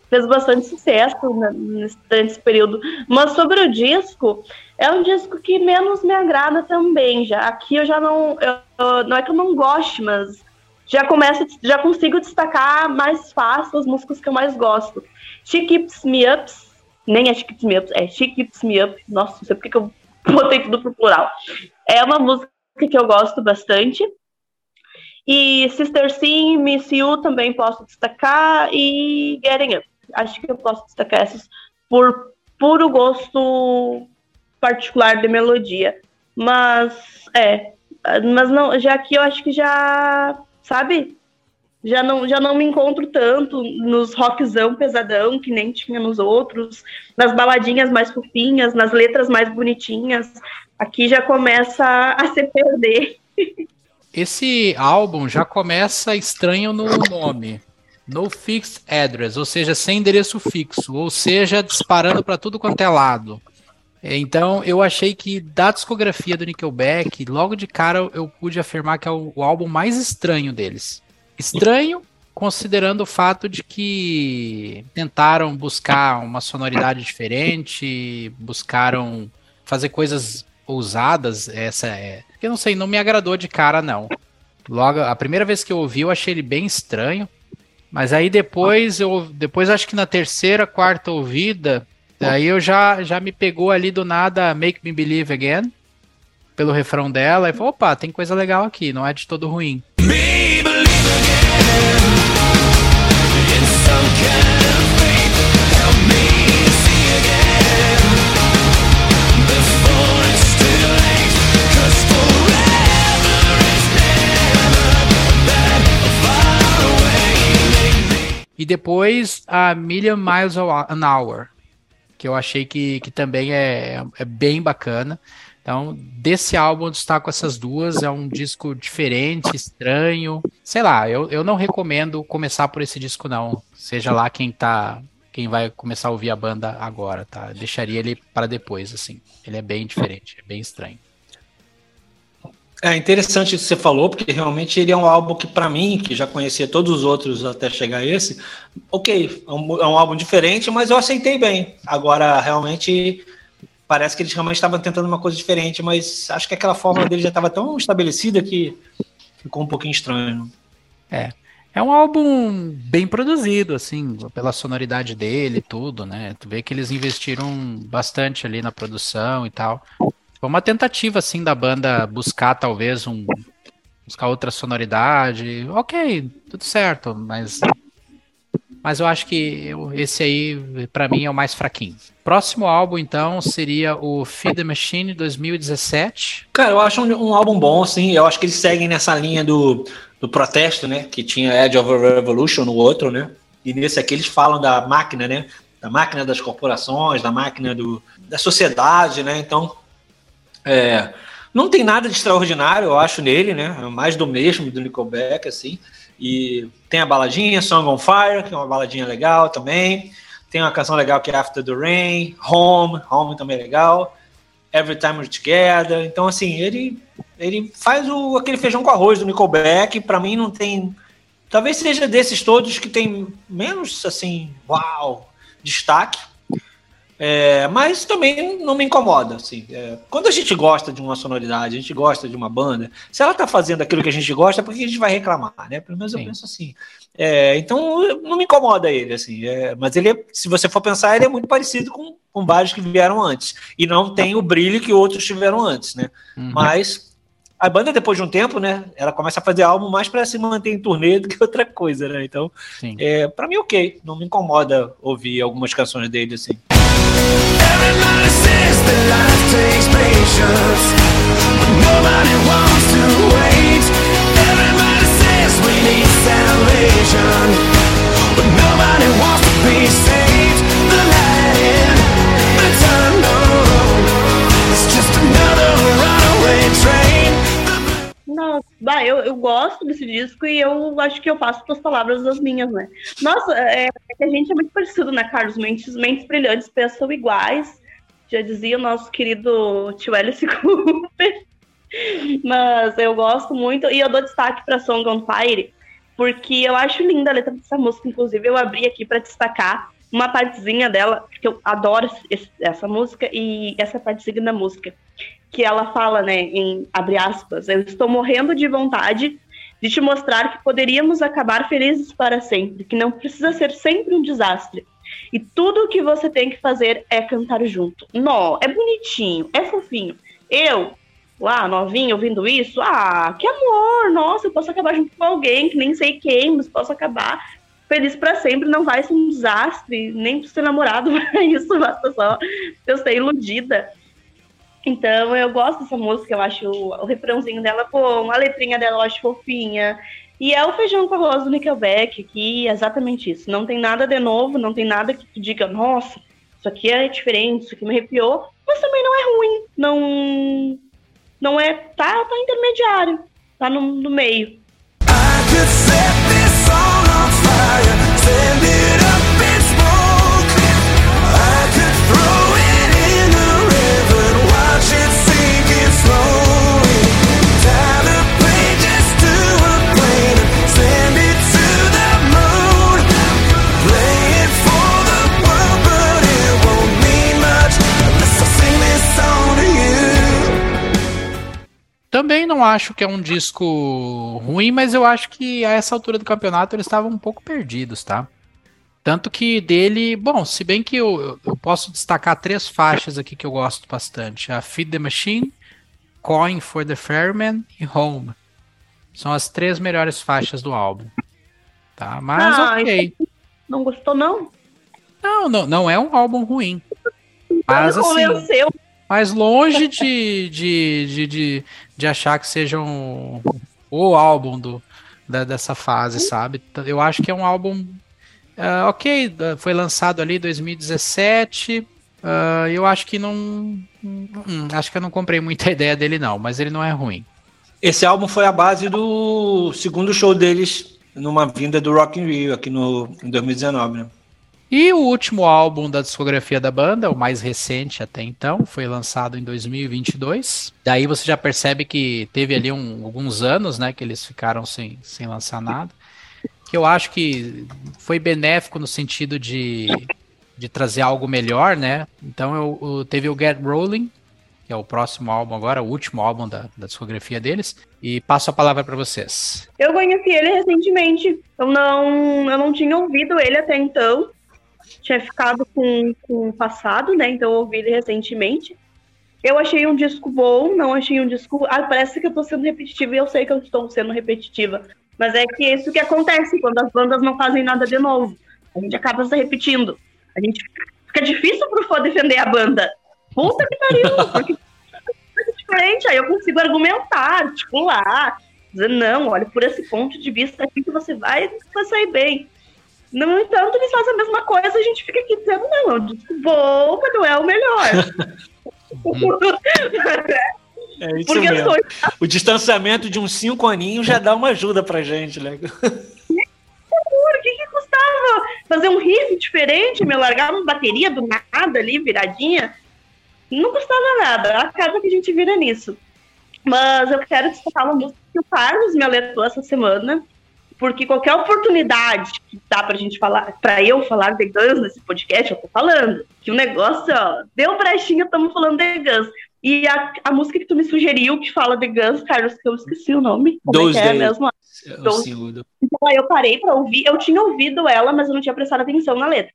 fez bastante sucesso nesse, nesse período. Mas sobre o disco, é um disco que menos me agrada também. Já aqui eu já não, eu, não é que eu não goste, mas já começo, já consigo destacar mais fácil as músicas que eu mais gosto. She Keeps Me Up, nem é She Keeps Me Up, é She Keeps Me Up. Nossa, não sei porque que eu botei tudo pro plural. É uma música que eu gosto bastante. E Sister Sim, Miss You também posso destacar e Getting Up acho que eu posso destacar essas por puro gosto particular de melodia. Mas, é. Mas não, já aqui eu acho que já, sabe? Já não, já não me encontro tanto nos rockzão pesadão, que nem tinha nos outros, nas baladinhas mais fofinhas, nas letras mais bonitinhas. Aqui já começa a se perder. Esse álbum já começa estranho no nome. No fixed address, ou seja, sem endereço fixo, ou seja, disparando para tudo quanto é lado. Então, eu achei que da discografia do Nickelback, logo de cara eu pude afirmar que é o, o álbum mais estranho deles. Estranho, considerando o fato de que tentaram buscar uma sonoridade diferente, buscaram fazer coisas ousadas. Essa é. Eu não sei, não me agradou de cara, não. Logo, a primeira vez que eu ouvi, eu achei ele bem estranho. Mas aí depois, eu depois acho que na terceira, quarta ouvida, aí eu já, já me pegou ali do nada Make Me Believe Again, pelo refrão dela, e falou, opa, tem coisa legal aqui, não é de todo ruim. Me believe again. E depois a Million Miles an Hour, que eu achei que, que também é, é bem bacana. Então, desse álbum eu destaco essas duas. É um disco diferente, estranho. Sei lá, eu, eu não recomendo começar por esse disco, não. Seja lá quem tá. Quem vai começar a ouvir a banda agora, tá? deixaria ele para depois, assim. Ele é bem diferente, é bem estranho. É interessante o que você falou, porque realmente ele é um álbum que, para mim, que já conhecia todos os outros até chegar a esse, ok, é um, é um, álbum diferente, mas eu aceitei bem. Agora, realmente, parece que eles realmente estavam tentando uma coisa diferente, mas acho que aquela forma dele já estava tão estabelecida que ficou um pouquinho estranho. É. É um álbum bem produzido, assim, pela sonoridade dele e tudo, né? Tu vê que eles investiram bastante ali na produção e tal. Foi uma tentativa, assim, da banda buscar talvez um. buscar outra sonoridade. Ok, tudo certo, mas. Mas eu acho que esse aí, para mim, é o mais fraquinho. Próximo álbum, então, seria o Feed the Machine 2017. Cara, eu acho um, um álbum bom, sim. Eu acho que eles seguem nessa linha do, do protesto, né? Que tinha Edge of a Revolution no outro, né? E nesse aqui eles falam da máquina, né? Da máquina das corporações, da máquina do, da sociedade, né? Então, é, não tem nada de extraordinário, eu acho, nele, né? É mais do mesmo do Nickelback, assim. E tem a baladinha Song on Fire, que é uma baladinha legal também. Tem uma canção legal que é After the Rain, Home, Home também é legal. Every Time We're Together. Então, assim, ele, ele faz o, aquele feijão com arroz do Nickelback. Para mim, não tem. Talvez seja desses todos que tem menos, assim, uau, destaque. É, mas também não me incomoda, assim. É, quando a gente gosta de uma sonoridade, a gente gosta de uma banda, se ela tá fazendo aquilo que a gente gosta, por que a gente vai reclamar, né? Pelo menos Sim. eu penso assim. É, então, não me incomoda ele, assim. É, mas ele, é, se você for pensar, ele é muito parecido com, com vários que vieram antes. E não tem o brilho que outros tiveram antes, né? Uhum. Mas a banda, depois de um tempo, né, ela começa a fazer álbum mais para se manter em turnê do que outra coisa, né? Então, é, para mim, ok. Não me incomoda ouvir algumas canções dele, assim. Everybody says that life takes patience But nobody wants to wait. Everybody says we need salvation But nobody wants to be saved. The light the tunnel It's just another runaway train. Bah, eu, eu gosto desse disco e eu acho que eu faço as palavras das minhas, né? Nossa, é, é, a gente é muito parecido, né, Carlos? Mentes, mentes brilhantes pensam iguais. Já dizia o nosso querido tio Alice Cooper. Mas eu gosto muito e eu dou destaque para Song on Fire, porque eu acho linda a letra dessa música. Inclusive, eu abri aqui para destacar uma partezinha dela, porque eu adoro esse, essa música e essa partezinha da música que ela fala, né, em abre aspas, eu estou morrendo de vontade de te mostrar que poderíamos acabar felizes para sempre, que não precisa ser sempre um desastre. E tudo o que você tem que fazer é cantar junto. Nó, é bonitinho, é fofinho. Eu, lá, novinho, ouvindo isso, ah, que amor, nossa, eu posso acabar junto com alguém, que nem sei quem, mas posso acabar feliz para sempre, não vai ser um desastre, nem pro ser namorado isso, basta só eu ser iludida. Então eu gosto dessa música, eu acho o refrãozinho dela bom, a letrinha dela eu acho fofinha. E é o feijão com arroz do Nickelback, que é exatamente isso. Não tem nada de novo, não tem nada que tu diga, nossa, isso aqui é diferente, isso aqui me arrepiou, mas também não é ruim. Não. Não é. Tá, tá intermediário. Tá no, no meio. I could set this on fire, Também não acho que é um disco ruim, mas eu acho que a essa altura do campeonato eles estavam um pouco perdidos, tá? Tanto que dele, bom, se bem que eu, eu posso destacar três faixas aqui que eu gosto bastante: a Feed the Machine, Coin for the Fairman e Home. São as três melhores faixas do álbum. Tá? Mas ah, ok. Não gostou, não? Não, não, não é um álbum ruim. Mas assim. Mas longe de, de, de, de, de achar que seja um, o álbum do, da, dessa fase, sabe? Eu acho que é um álbum uh, ok, foi lançado ali em 2017. Uh, eu acho que não. Hum, acho que eu não comprei muita ideia dele, não, mas ele não é ruim. Esse álbum foi a base do segundo show deles numa vinda do Rock in Rio aqui no, em 2019, né? E o último álbum da discografia da banda, o mais recente até então, foi lançado em 2022. Daí você já percebe que teve ali um, alguns anos, né, que eles ficaram sem, sem lançar nada. Que eu acho que foi benéfico no sentido de, de trazer algo melhor, né? Então eu, eu, teve o Get Rolling, que é o próximo álbum agora, o último álbum da, da discografia deles. E passo a palavra para vocês. Eu conheci ele recentemente. Eu não, eu não tinha ouvido ele até então tinha ficado com, com o passado, né? Então eu ouvi ele recentemente. Eu achei um disco bom, não achei um disco. Ah, parece que eu tô sendo repetitiva e eu sei que eu estou sendo repetitiva. Mas é que é isso que acontece quando as bandas não fazem nada de novo. A gente acaba se repetindo. A gente fica difícil pro fã defender a banda. Puta que pariu, porque é diferente. Aí eu consigo argumentar, articular, dizer, não, olha, por esse ponto de vista aqui que você vai, vai sair bem. No entanto, eles fazem a mesma coisa, a gente fica aqui dizendo, não, é um disco mas não é o melhor. é isso Porque mesmo. Sou... O distanciamento de uns cinco aninhos já dá uma ajuda pra gente, né? O que, que custava fazer um riff diferente, me largar uma bateria do nada ali, viradinha? Não custava nada. Acaba que a gente vira nisso. Mas eu quero destacar uma música que o Carlos me alertou essa semana, porque qualquer oportunidade que dá pra gente falar, pra eu falar de Guns nesse podcast, eu tô falando. Que o negócio, ó, deu brechinha, estamos falando de Guns. E a, a música que tu me sugeriu que fala de Guns, Carlos, que eu esqueci o nome. Como é, é mesmo? Então aí eu parei pra ouvir. Eu tinha ouvido ela, mas eu não tinha prestado atenção na letra.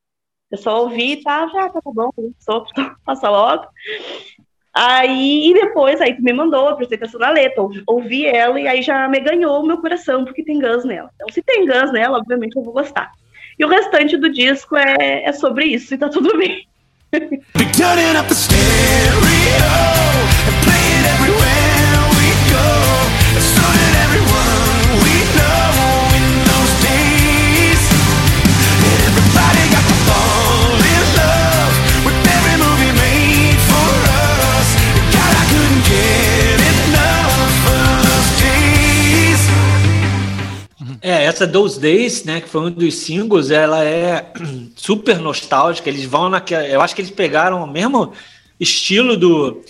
Eu só ouvi e tá, já tá, tá bom, só passa logo. Aí, e depois, aí me mandou a apresentação na letra, ouvi ela e aí já me ganhou o meu coração, porque tem Guns nela. Então, se tem Guns nela, obviamente eu vou gostar. E o restante do disco é, é sobre isso, e tá tudo bem. É, essa Those Days, né, que foi um dos singles, ela é super nostálgica. Eles vão naquela. Eu acho que eles pegaram o mesmo estilo do,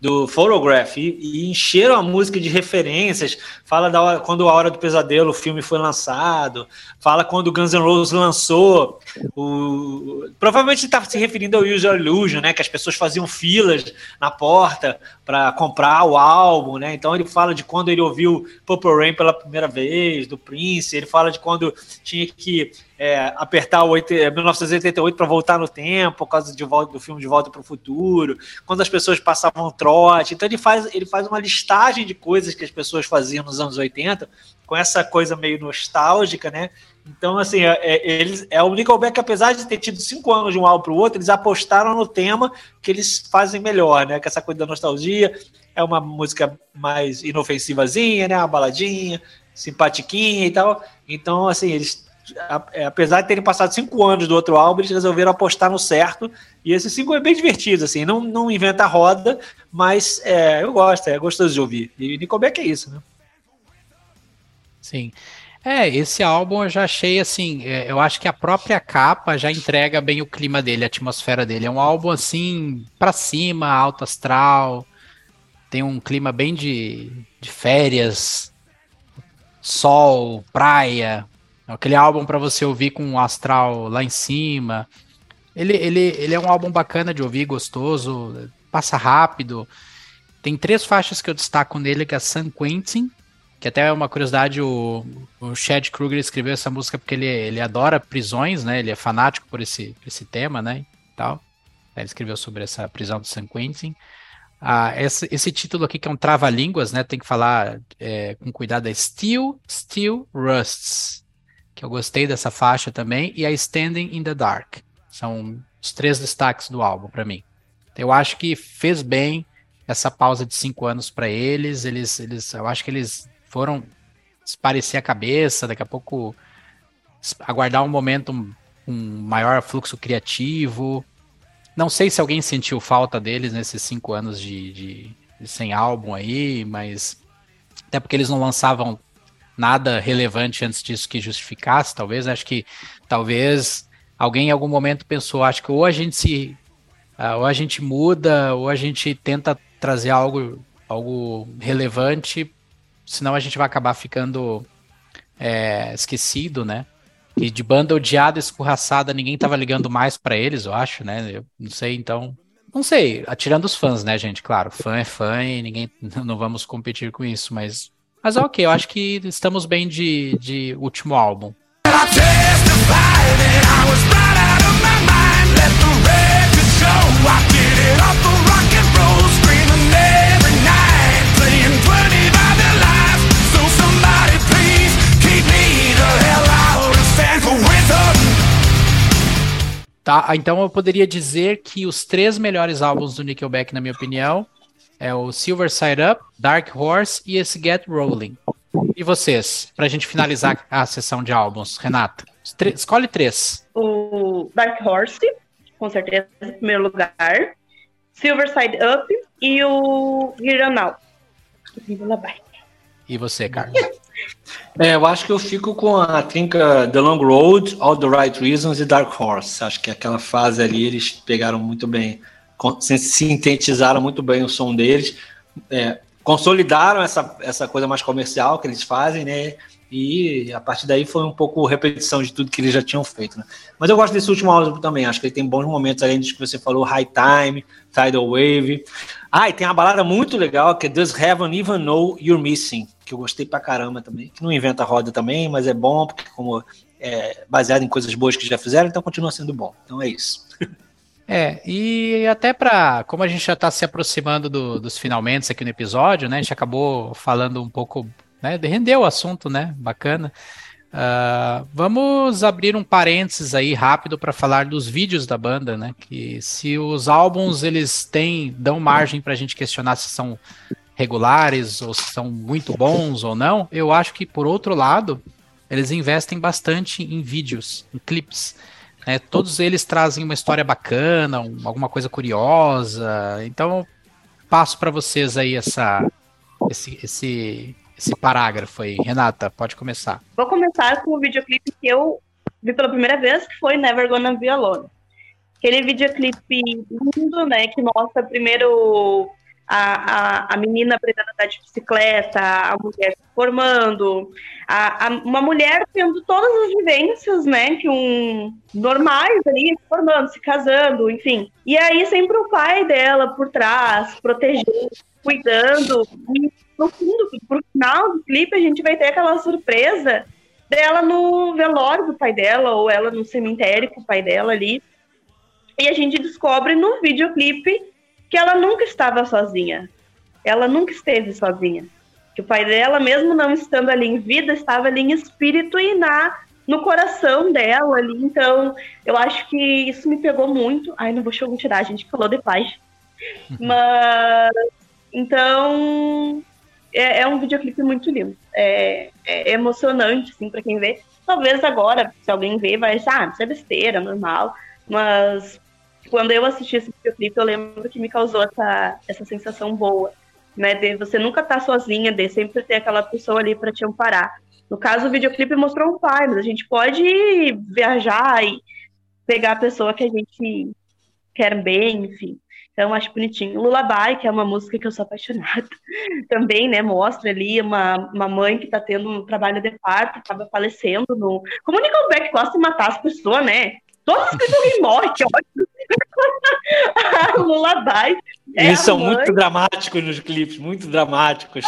do Photograph e, e, encheram a música de referências. Fala da hora, quando a Hora do Pesadelo o filme foi lançado, fala quando Guns N' Roses lançou. O, provavelmente está se referindo ao User Illusion, né? Que as pessoas faziam filas na porta para comprar o álbum, né? Então ele fala de quando ele ouviu Purple Rain pela primeira vez, do Prince. Ele fala de quando tinha que é, apertar o 1988 para voltar no tempo, por causa de volta, do filme De Volta para o Futuro, quando as pessoas passavam trote. Então ele faz, ele faz uma listagem de coisas que as pessoas faziam nos anos 80, com essa coisa meio nostálgica, né? Então, assim, é, é, eles, é o Nickelback, apesar de ter tido cinco anos de um álbum para o outro, eles apostaram no tema que eles fazem melhor, né? Que essa coisa da nostalgia é uma música mais inofensivazinha, né? Uma baladinha, simpatiquinha e tal. Então, assim, eles é, apesar de terem passado cinco anos do outro álbum, eles resolveram apostar no certo. E esse cinco é bem divertido, assim, não, não inventa roda, mas é, eu gosto, é gostoso de ouvir. E Nickelback é isso, né? Sim. É, esse álbum eu já achei assim, é, eu acho que a própria capa já entrega bem o clima dele, a atmosfera dele. É um álbum assim, pra cima, alto astral, tem um clima bem de, de férias, sol, praia, Aquele álbum para você ouvir com o astral lá em cima. Ele, ele, ele é um álbum bacana de ouvir, gostoso, passa rápido. Tem três faixas que eu destaco nele, que é San Quentin, que até é uma curiosidade, o, o Chad Kruger escreveu essa música porque ele, ele adora prisões, né? Ele é fanático por esse, esse tema, né? Tal. Ele escreveu sobre essa prisão de San Quentin. Ah, esse, esse título aqui, que é um trava-línguas, né? Tem que falar é, com cuidado, é Steel, Steel Rusts que eu gostei dessa faixa também, e a Standing in the Dark. São os três destaques do álbum para mim. Eu acho que fez bem essa pausa de cinco anos para eles. Eles, eles, eu acho que eles foram esparecer a cabeça, daqui a pouco aguardar um momento um maior fluxo criativo. Não sei se alguém sentiu falta deles nesses cinco anos de, de, de sem álbum aí, mas até porque eles não lançavam nada relevante antes disso que justificasse, talvez. Acho que talvez alguém em algum momento pensou, acho que ou a gente se. Uh, ou a gente muda, ou a gente tenta trazer algo, algo relevante, senão a gente vai acabar ficando é, esquecido, né? E de banda odiada, escorraçada, ninguém tava ligando mais para eles, eu acho, né? Eu não sei, então. Não sei, atirando os fãs, né, gente? Claro, fã é fã e ninguém. Não vamos competir com isso, mas mas ok, eu acho que estamos bem de, de último álbum. Tá, então eu poderia dizer que os três melhores álbuns do Nickelback, na minha opinião, é o Silver Side Up, Dark Horse e esse Get Rolling. E vocês, pra gente finalizar a sessão de álbuns, Renata? Escolhe três. O Dark Horse, com certeza, em primeiro lugar. Silver Side Up e o Giranal. E você, Carlos? É, eu acho que eu fico com a trinca The Long Road, All the Right Reasons e Dark Horse. Acho que aquela fase ali eles pegaram muito bem sintetizaram muito bem o som deles, é, consolidaram essa, essa coisa mais comercial que eles fazem, né? E a partir daí foi um pouco repetição de tudo que eles já tinham feito, né? Mas eu gosto desse último álbum também, acho que ele tem bons momentos, além dos que você falou, High Time, Tidal Wave. Ah, e tem uma balada muito legal que é Does Heaven Even Know You're Missing, que eu gostei pra caramba também, que não inventa roda também, mas é bom, porque como é baseado em coisas boas que já fizeram, então continua sendo bom. Então é isso. É, e até para, como a gente já está se aproximando do, dos finalmente aqui no episódio, né? A gente acabou falando um pouco, né? Rendeu o assunto, né? Bacana. Uh, vamos abrir um parênteses aí rápido para falar dos vídeos da banda, né? Que se os álbuns eles têm dão margem para a gente questionar se são regulares ou se são muito bons ou não, eu acho que por outro lado eles investem bastante em vídeos, em clipes. Né? Todos eles trazem uma história bacana, um, alguma coisa curiosa. Então passo para vocês aí essa esse, esse esse parágrafo aí. Renata, pode começar. Vou começar com o videoclipe que eu vi pela primeira vez, que foi Never Gonna Be Alone. Aquele videoclipe lindo, né, que mostra primeiro a, a, a menina aprendendo a andar de bicicleta, a mulher se formando, a, a, uma mulher tendo todas as vivências, né, que um normais ali, se formando, se casando, enfim. E aí sempre o pai dela por trás, protegendo, cuidando, e no fundo, pro final do clipe, a gente vai ter aquela surpresa dela no velório do pai dela, ou ela no cemitério com o pai dela ali. E a gente descobre no videoclipe que ela nunca estava sozinha. Ela nunca esteve sozinha. Que o pai dela, mesmo não estando ali em vida, estava ali em espírito e na no coração dela ali. Então, eu acho que isso me pegou muito. Ai, não vou tirar, a gente falou de paz. Mas então é, é um videoclipe muito lindo. É, é emocionante, assim, para quem vê. Talvez agora, se alguém vê, vai achar, ah, isso é besteira, normal. Mas quando eu assisti esse videoclipe, eu lembro que me causou essa, essa sensação boa, né? De você nunca estar tá sozinha, de sempre ter aquela pessoa ali para te amparar. No caso, o videoclipe mostrou um pai, mas a gente pode viajar e pegar a pessoa que a gente quer bem, enfim. Então, acho bonitinho. Lullaby, que é uma música que eu sou apaixonada, também, né, mostra ali uma, uma mãe que está tendo um trabalho de parto, acaba falecendo no... Como o Nickelback gosta de matar as pessoas, né? Todos os que alguém morre, que ótimo. Lullaby. É Eles são mãe... muito dramáticos nos clipes, muito dramáticos.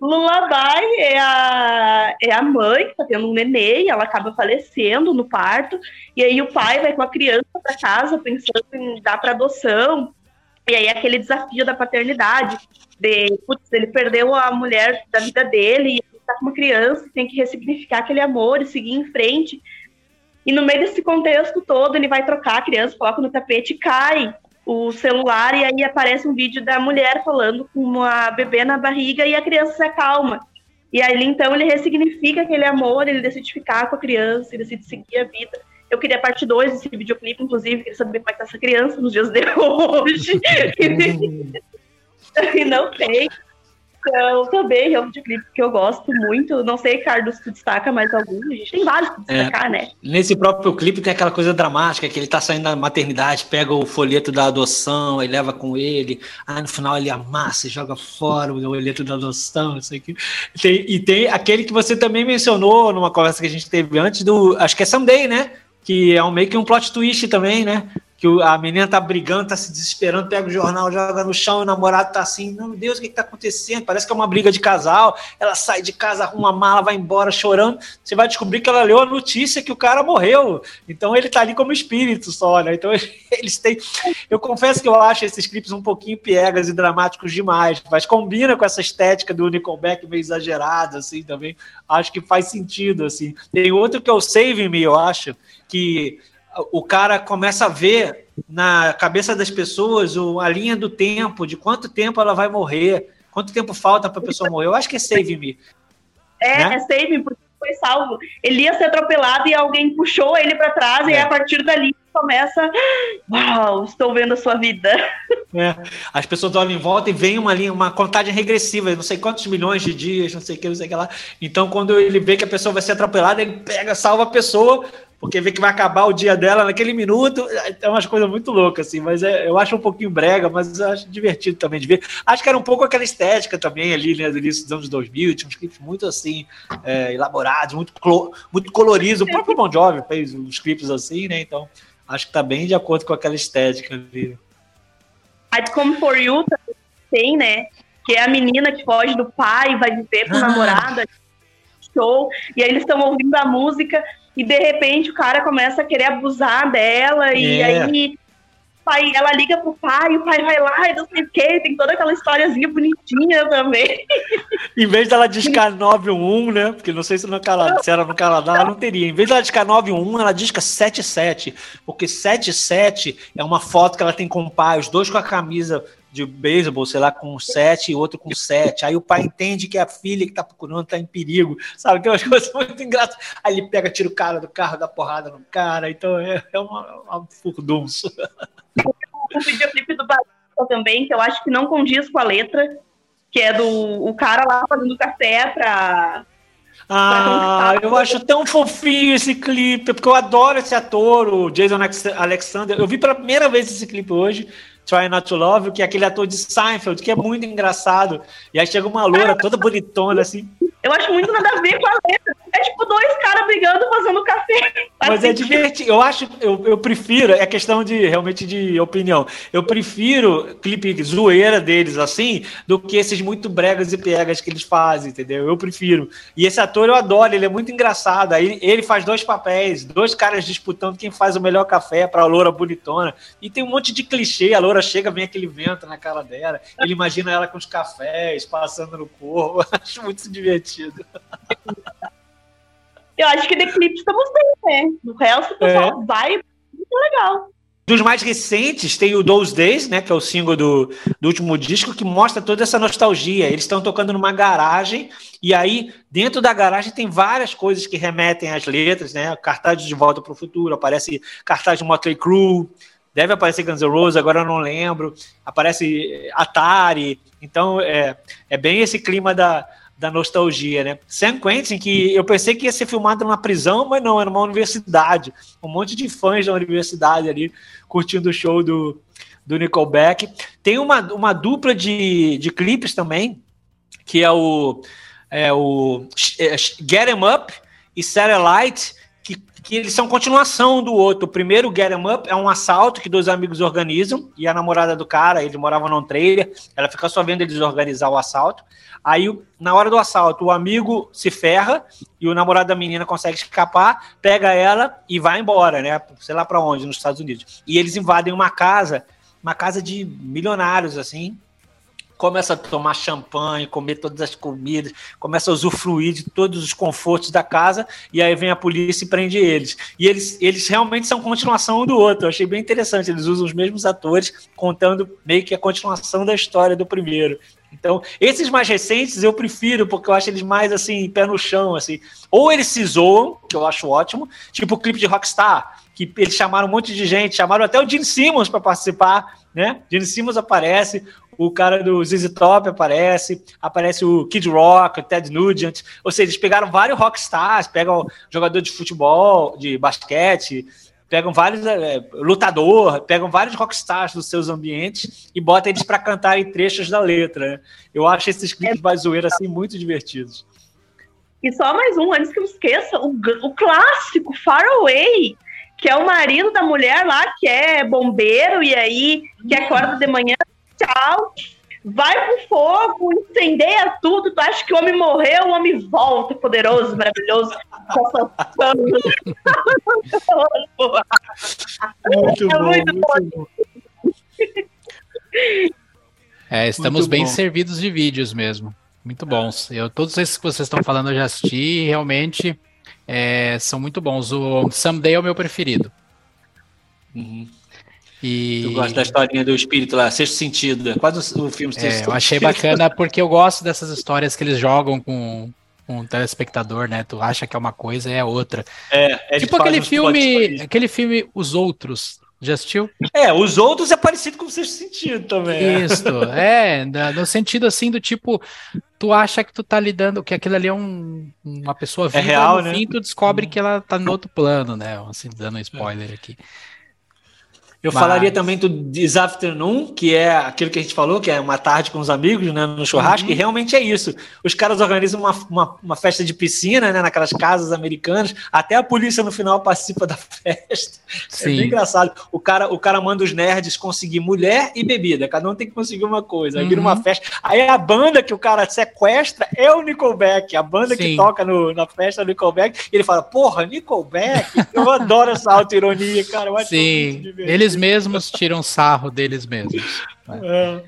Lullaby é a, é a mãe que tá tendo um nenê e ela acaba falecendo no parto. E aí o pai vai com a criança para casa pensando em dar para adoção. E aí aquele desafio da paternidade, de putz, ele perdeu a mulher da vida dele e tá com uma criança, tem que ressignificar aquele amor e seguir em frente. E no meio desse contexto todo, ele vai trocar a criança, coloca no tapete cai o celular e aí aparece um vídeo da mulher falando com uma bebê na barriga e a criança se acalma. E aí então ele ressignifica aquele amor, ele decide ficar com a criança, ele decide seguir a vida. Eu queria a parte 2 desse videoclipe, inclusive, queria saber como é que tá essa criança nos dias de hoje. e não tem. Então, também é um videoclipe que eu gosto muito. Não sei, Carlos, tu destaca mais algum? A gente tem vários pra destacar, é, né? Nesse próprio clipe tem aquela coisa dramática, que ele tá saindo da maternidade, pega o folheto da adoção, e leva com ele, aí no final ele amassa e joga fora o folheto da adoção, isso aqui. Tem, e tem aquele que você também mencionou numa conversa que a gente teve antes, do. Acho que é Someday, né? Que é um, meio que um plot twist também, né? que a menina tá brigando, tá se desesperando, pega o jornal, joga no chão, e o namorado tá assim, meu Deus, o que, que tá acontecendo? Parece que é uma briga de casal, ela sai de casa, arruma a mala, vai embora chorando, você vai descobrir que ela leu a notícia que o cara morreu, então ele tá ali como espírito só, né? Então eles têm... Eu confesso que eu acho esses clipes um pouquinho piegas e dramáticos demais, mas combina com essa estética do Nickelback meio exagerada, assim, também, acho que faz sentido, assim. Tem outro que é o Save Me, eu acho, que o cara começa a ver na cabeça das pessoas a linha do tempo, de quanto tempo ela vai morrer, quanto tempo falta para a pessoa morrer. Eu acho que é Save Me. É, né? é Save Me, porque foi salvo. Ele ia ser atropelado e alguém puxou ele para trás, é. e a partir dali começa. Uau, estou vendo a sua vida. É. As pessoas olham em volta e vem uma linha, uma contagem regressiva, não sei quantos milhões de dias, não sei o que, não sei o que lá. Então, quando ele vê que a pessoa vai ser atropelada, ele pega, salva a pessoa, porque vê que vai acabar o dia dela naquele minuto. É umas coisas muito loucas, assim, mas é, eu acho um pouquinho brega, mas eu acho divertido também de ver. Acho que era um pouco aquela estética também ali, né, do início dos anos 2000, tinha uns clipes muito assim, é, elaborados, muito, muito coloridos. O próprio Bon Jovi fez uns clipes assim, né, então acho que tá bem de acordo com aquela estética ali. A Come For You tem, né, que é a menina que foge do pai, vai viver com ah. namorada, show, e aí eles estão ouvindo a música e de repente o cara começa a querer abusar dela, é. e aí pai, ela liga pro pai, o pai vai lá e não sei o que, tem toda aquela historiazinha bonitinha também. Em vez dela discar 911, né? Porque não sei se, no Canadá, se era no Canadá, não teria. Em vez dela discar 911, ela disca 77. Porque 77 é uma foto que ela tem com o pai, os dois com a camisa de beisebol, sei lá, com 7 e outro com 7. Aí o pai entende que a filha que tá procurando tá em perigo, sabe? Tem umas coisas muito engraçadas. Aí ele pega, tira o cara do carro, dá porrada no cara. Então é, é uma, uma furdunço. O videoclipe do Batista também, que eu acho que não condiz com a letra, que é do o cara lá fazendo café pra. Ah, eu acho tão fofinho esse clipe, porque eu adoro esse ator, o Jason Alexander. Eu vi pela primeira vez esse clipe hoje. Try Not to Love, que é aquele ator de Seinfeld, que é muito engraçado. E aí chega uma loura toda bonitona, assim. Eu acho muito nada a ver com a letra. É tipo dois caras brigando fazendo café. Mas é divertido. Eu acho, eu, eu prefiro, é questão de realmente de opinião. Eu prefiro clipe zoeira deles assim do que esses muito bregas e piegas que eles fazem, entendeu? Eu prefiro. E esse ator eu adoro, ele é muito engraçado. Aí ele faz dois papéis, dois caras disputando quem faz o melhor café para a loura bonitona. E tem um monte de clichê, a loura chega, vem aquele vento na cara dela, ele imagina ela com os cafés passando no corpo. acho muito divertido. Eu acho que The Clips estamos bem, né? No resto, o pessoal é. vai muito legal. Dos mais recentes, tem o Those Days, né, que é o single do, do último disco, que mostra toda essa nostalgia. Eles estão tocando numa garagem, e aí, dentro da garagem, tem várias coisas que remetem às letras, né? Cartaz de Volta para o Futuro, aparece cartaz de Motley Crue, deve aparecer Guns N' Roses, agora eu não lembro, aparece Atari. Então, é, é bem esse clima da, da nostalgia, né? Sam Quentin, que eu pensei que ia ser filmado numa prisão, mas não, era uma universidade. Um monte de fãs da universidade ali curtindo o show do, do Nickelback. Tem uma, uma dupla de, de clipes também, que é o, é o é, Get 'em Up e Satellite, que, que eles são continuação do outro. O primeiro, Get 'em Up, é um assalto que dois amigos organizam, e a namorada do cara, ele morava num trailer, ela fica só vendo eles organizar o assalto. Aí, na hora do assalto, o amigo se ferra e o namorado da menina consegue escapar, pega ela e vai embora, né? Sei lá para onde, nos Estados Unidos. E eles invadem uma casa, uma casa de milionários, assim. Começa a tomar champanhe, comer todas as comidas, começa a usufruir de todos os confortos da casa, e aí vem a polícia e prende eles. E eles, eles realmente são continuação um do outro. Eu achei bem interessante. Eles usam os mesmos atores, contando meio que a continuação da história do primeiro. Então, esses mais recentes eu prefiro, porque eu acho eles mais assim, pé no chão, assim. Ou eles se zoam, que eu acho ótimo, tipo o clipe de Rockstar, que eles chamaram um monte de gente, chamaram até o Gene Simmons para participar, né? Gene Simmons aparece, o cara do ZZ Top aparece, aparece o Kid Rock, o Ted Nugent, ou seja, eles pegaram vários rockstars, pegam jogador de futebol, de basquete, pegam vários é, lutador, pegam vários rockstars dos seus ambientes e botam eles para cantarem trechos da letra. Eu acho esses clipes mais zoeira assim muito divertidos. E só mais um, antes que eu esqueça, o, o clássico Far Away, que é o marido da mulher lá que é bombeiro e aí que acorda de manhã, tchau, vai pro fogo, incendeia tudo, tu acha que o homem morreu, o homem volta, poderoso, maravilhoso. muito é bom, muito, bom. É, estamos muito bem bom. servidos de vídeos mesmo. Muito bons. Eu, todos esses que vocês estão falando eu já assisti e realmente é, são muito bons. O Someday é o meu preferido. Uhum. E... Eu gosto da historinha do espírito lá, Sexto Sentido. Quase o filme Sexto é, Eu achei bacana porque eu gosto dessas histórias que eles jogam com, com o telespectador, né? Tu acha que é uma coisa e é outra. É, é tipo aquele filme, aquele filme Os Outros. Já assistiu? É, os outros é parecido com o sexto sentido também. Né? Isso, é, no sentido assim do tipo, tu acha que tu tá lidando, que aquilo ali é um, uma pessoa é viva, é real, no né? fim tu descobre que ela tá no outro plano, né? Assim, dando um spoiler aqui. Eu Mas... falaria também do This Afternoon, que é aquilo que a gente falou, que é uma tarde com os amigos, né, no churrasco, uhum. e realmente é isso. Os caras organizam uma, uma, uma, festa de piscina, né, naquelas casas americanas, até a polícia no final participa da festa. Sim. É bem engraçado. O cara, o cara manda os nerds conseguir mulher e bebida, cada um tem que conseguir uma coisa. Aí uhum. vira uma uhum. festa. Aí a banda que o cara sequestra é o Nickelback, a banda Sim. que toca no, na festa do Nickelback, e ele fala, porra, Nickelback? Eu adoro essa auto-ironia, cara. Eu acho Sim, eles mesmos tiram sarro deles mesmos. É.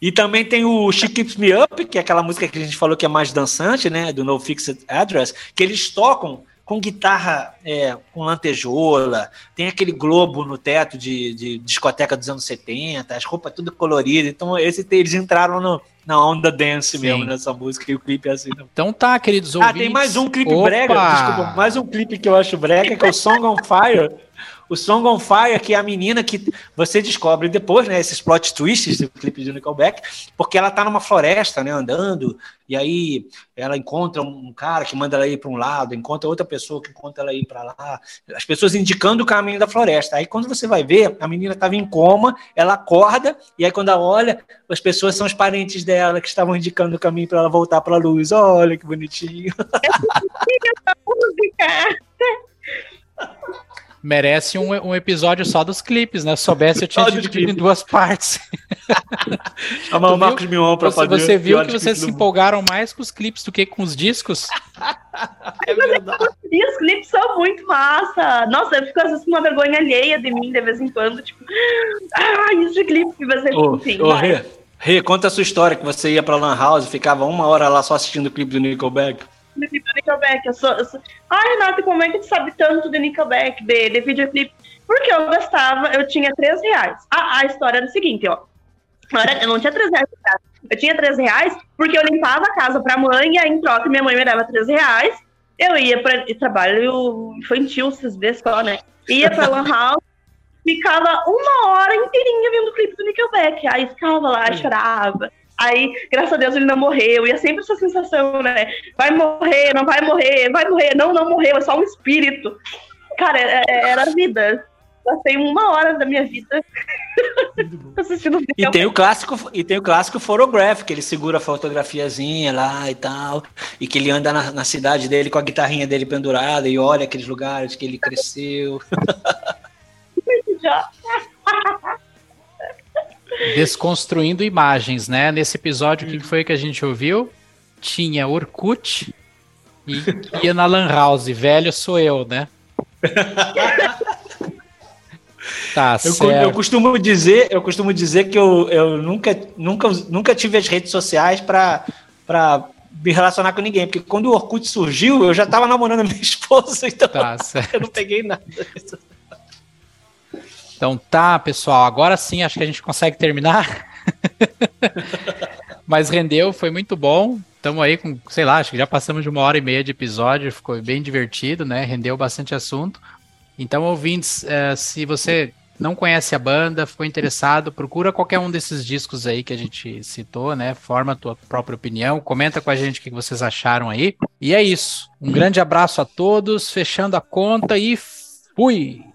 E também tem o She Keeps Me Up, que é aquela música que a gente falou que é mais dançante, né? Do No Fixed Address, que eles tocam com guitarra é, com lantejoula, tem aquele globo no teto de, de, discoteca dos anos 70, as roupas tudo coloridas. Então, esse, eles entraram no, na onda dance Sim. mesmo nessa música e o clipe é assim. Então tá, queridos ouvintes. Ah, tem mais um clipe Opa! brega, desculpa, mais um clipe que eu acho brega, que é o Song on Fire. O Song on Fire, que é a menina que você descobre depois, né? Esses plot twists do clipe de Nickelback, porque ela tá numa floresta, né? Andando, e aí ela encontra um cara que manda ela ir para um lado, encontra outra pessoa que encontra ela ir para lá. As pessoas indicando o caminho da floresta. Aí quando você vai ver, a menina estava em coma, ela acorda, e aí quando ela olha, as pessoas são os parentes dela que estavam indicando o caminho para ela voltar para a luz. Olha que bonitinho. É música merece um, um episódio só dos clipes, né? Se soubesse, eu tinha dividido em duas partes. Chamar o Marcos Mion pra você, fazer. Você viu que vocês se empolgaram mais com os clipes do que com os discos? é verdade. E os clipes são muito massa. Nossa, eu fico às vezes com uma vergonha alheia de mim de vez em quando, tipo, ah, isso de clipe, mas ô, enfim. Ô, Rê, Rê, conta a sua história que você ia pra Lan House e ficava uma hora lá só assistindo o clipe do Nickelback do Nickelback. Eu sou, eu sou... Ai, Renato, como é que tu sabe tanto de Nickelback, de, de videoclipe? Porque eu gastava, eu tinha 3 reais. A, a história era o seguinte, ó. Eu não tinha 3 reais Eu tinha 3 reais porque eu limpava a casa pra mãe e aí em troca minha mãe me dava 3 reais. Eu ia para trabalho infantil, vocês vê só, né? Ia pra Lan House, ficava uma hora inteirinha vendo o clipe do Nickelback. Aí ficava lá, chorava. Aí, graças a Deus, ele não morreu. E é sempre essa sensação, né? Vai morrer, não vai morrer, vai morrer. Não, não morreu, é só um espírito. Cara, é, é, era a vida. Passei uma hora da minha vida assistindo o E tem o clássico, e tem o clássico photograph, que ele segura a fotografiazinha lá e tal, e que ele anda na, na cidade dele com a guitarrinha dele pendurada e olha aqueles lugares que ele cresceu. Desconstruindo imagens, né? Nesse episódio, o que foi que a gente ouviu? Tinha Orkut e ia na Lan House. Velho sou eu, né? Tá, eu, eu, costumo dizer, eu costumo dizer que eu, eu nunca, nunca, nunca tive as redes sociais para me relacionar com ninguém, porque quando o Orkut surgiu, eu já estava namorando a minha esposa, então tá, eu não peguei nada. Então tá, pessoal, agora sim acho que a gente consegue terminar. Mas rendeu, foi muito bom. Estamos aí com, sei lá, acho que já passamos de uma hora e meia de episódio, ficou bem divertido, né? Rendeu bastante assunto. Então, ouvintes, uh, se você não conhece a banda, ficou interessado, procura qualquer um desses discos aí que a gente citou, né? Forma a tua própria opinião, comenta com a gente o que vocês acharam aí. E é isso. Um grande abraço a todos, fechando a conta e fui!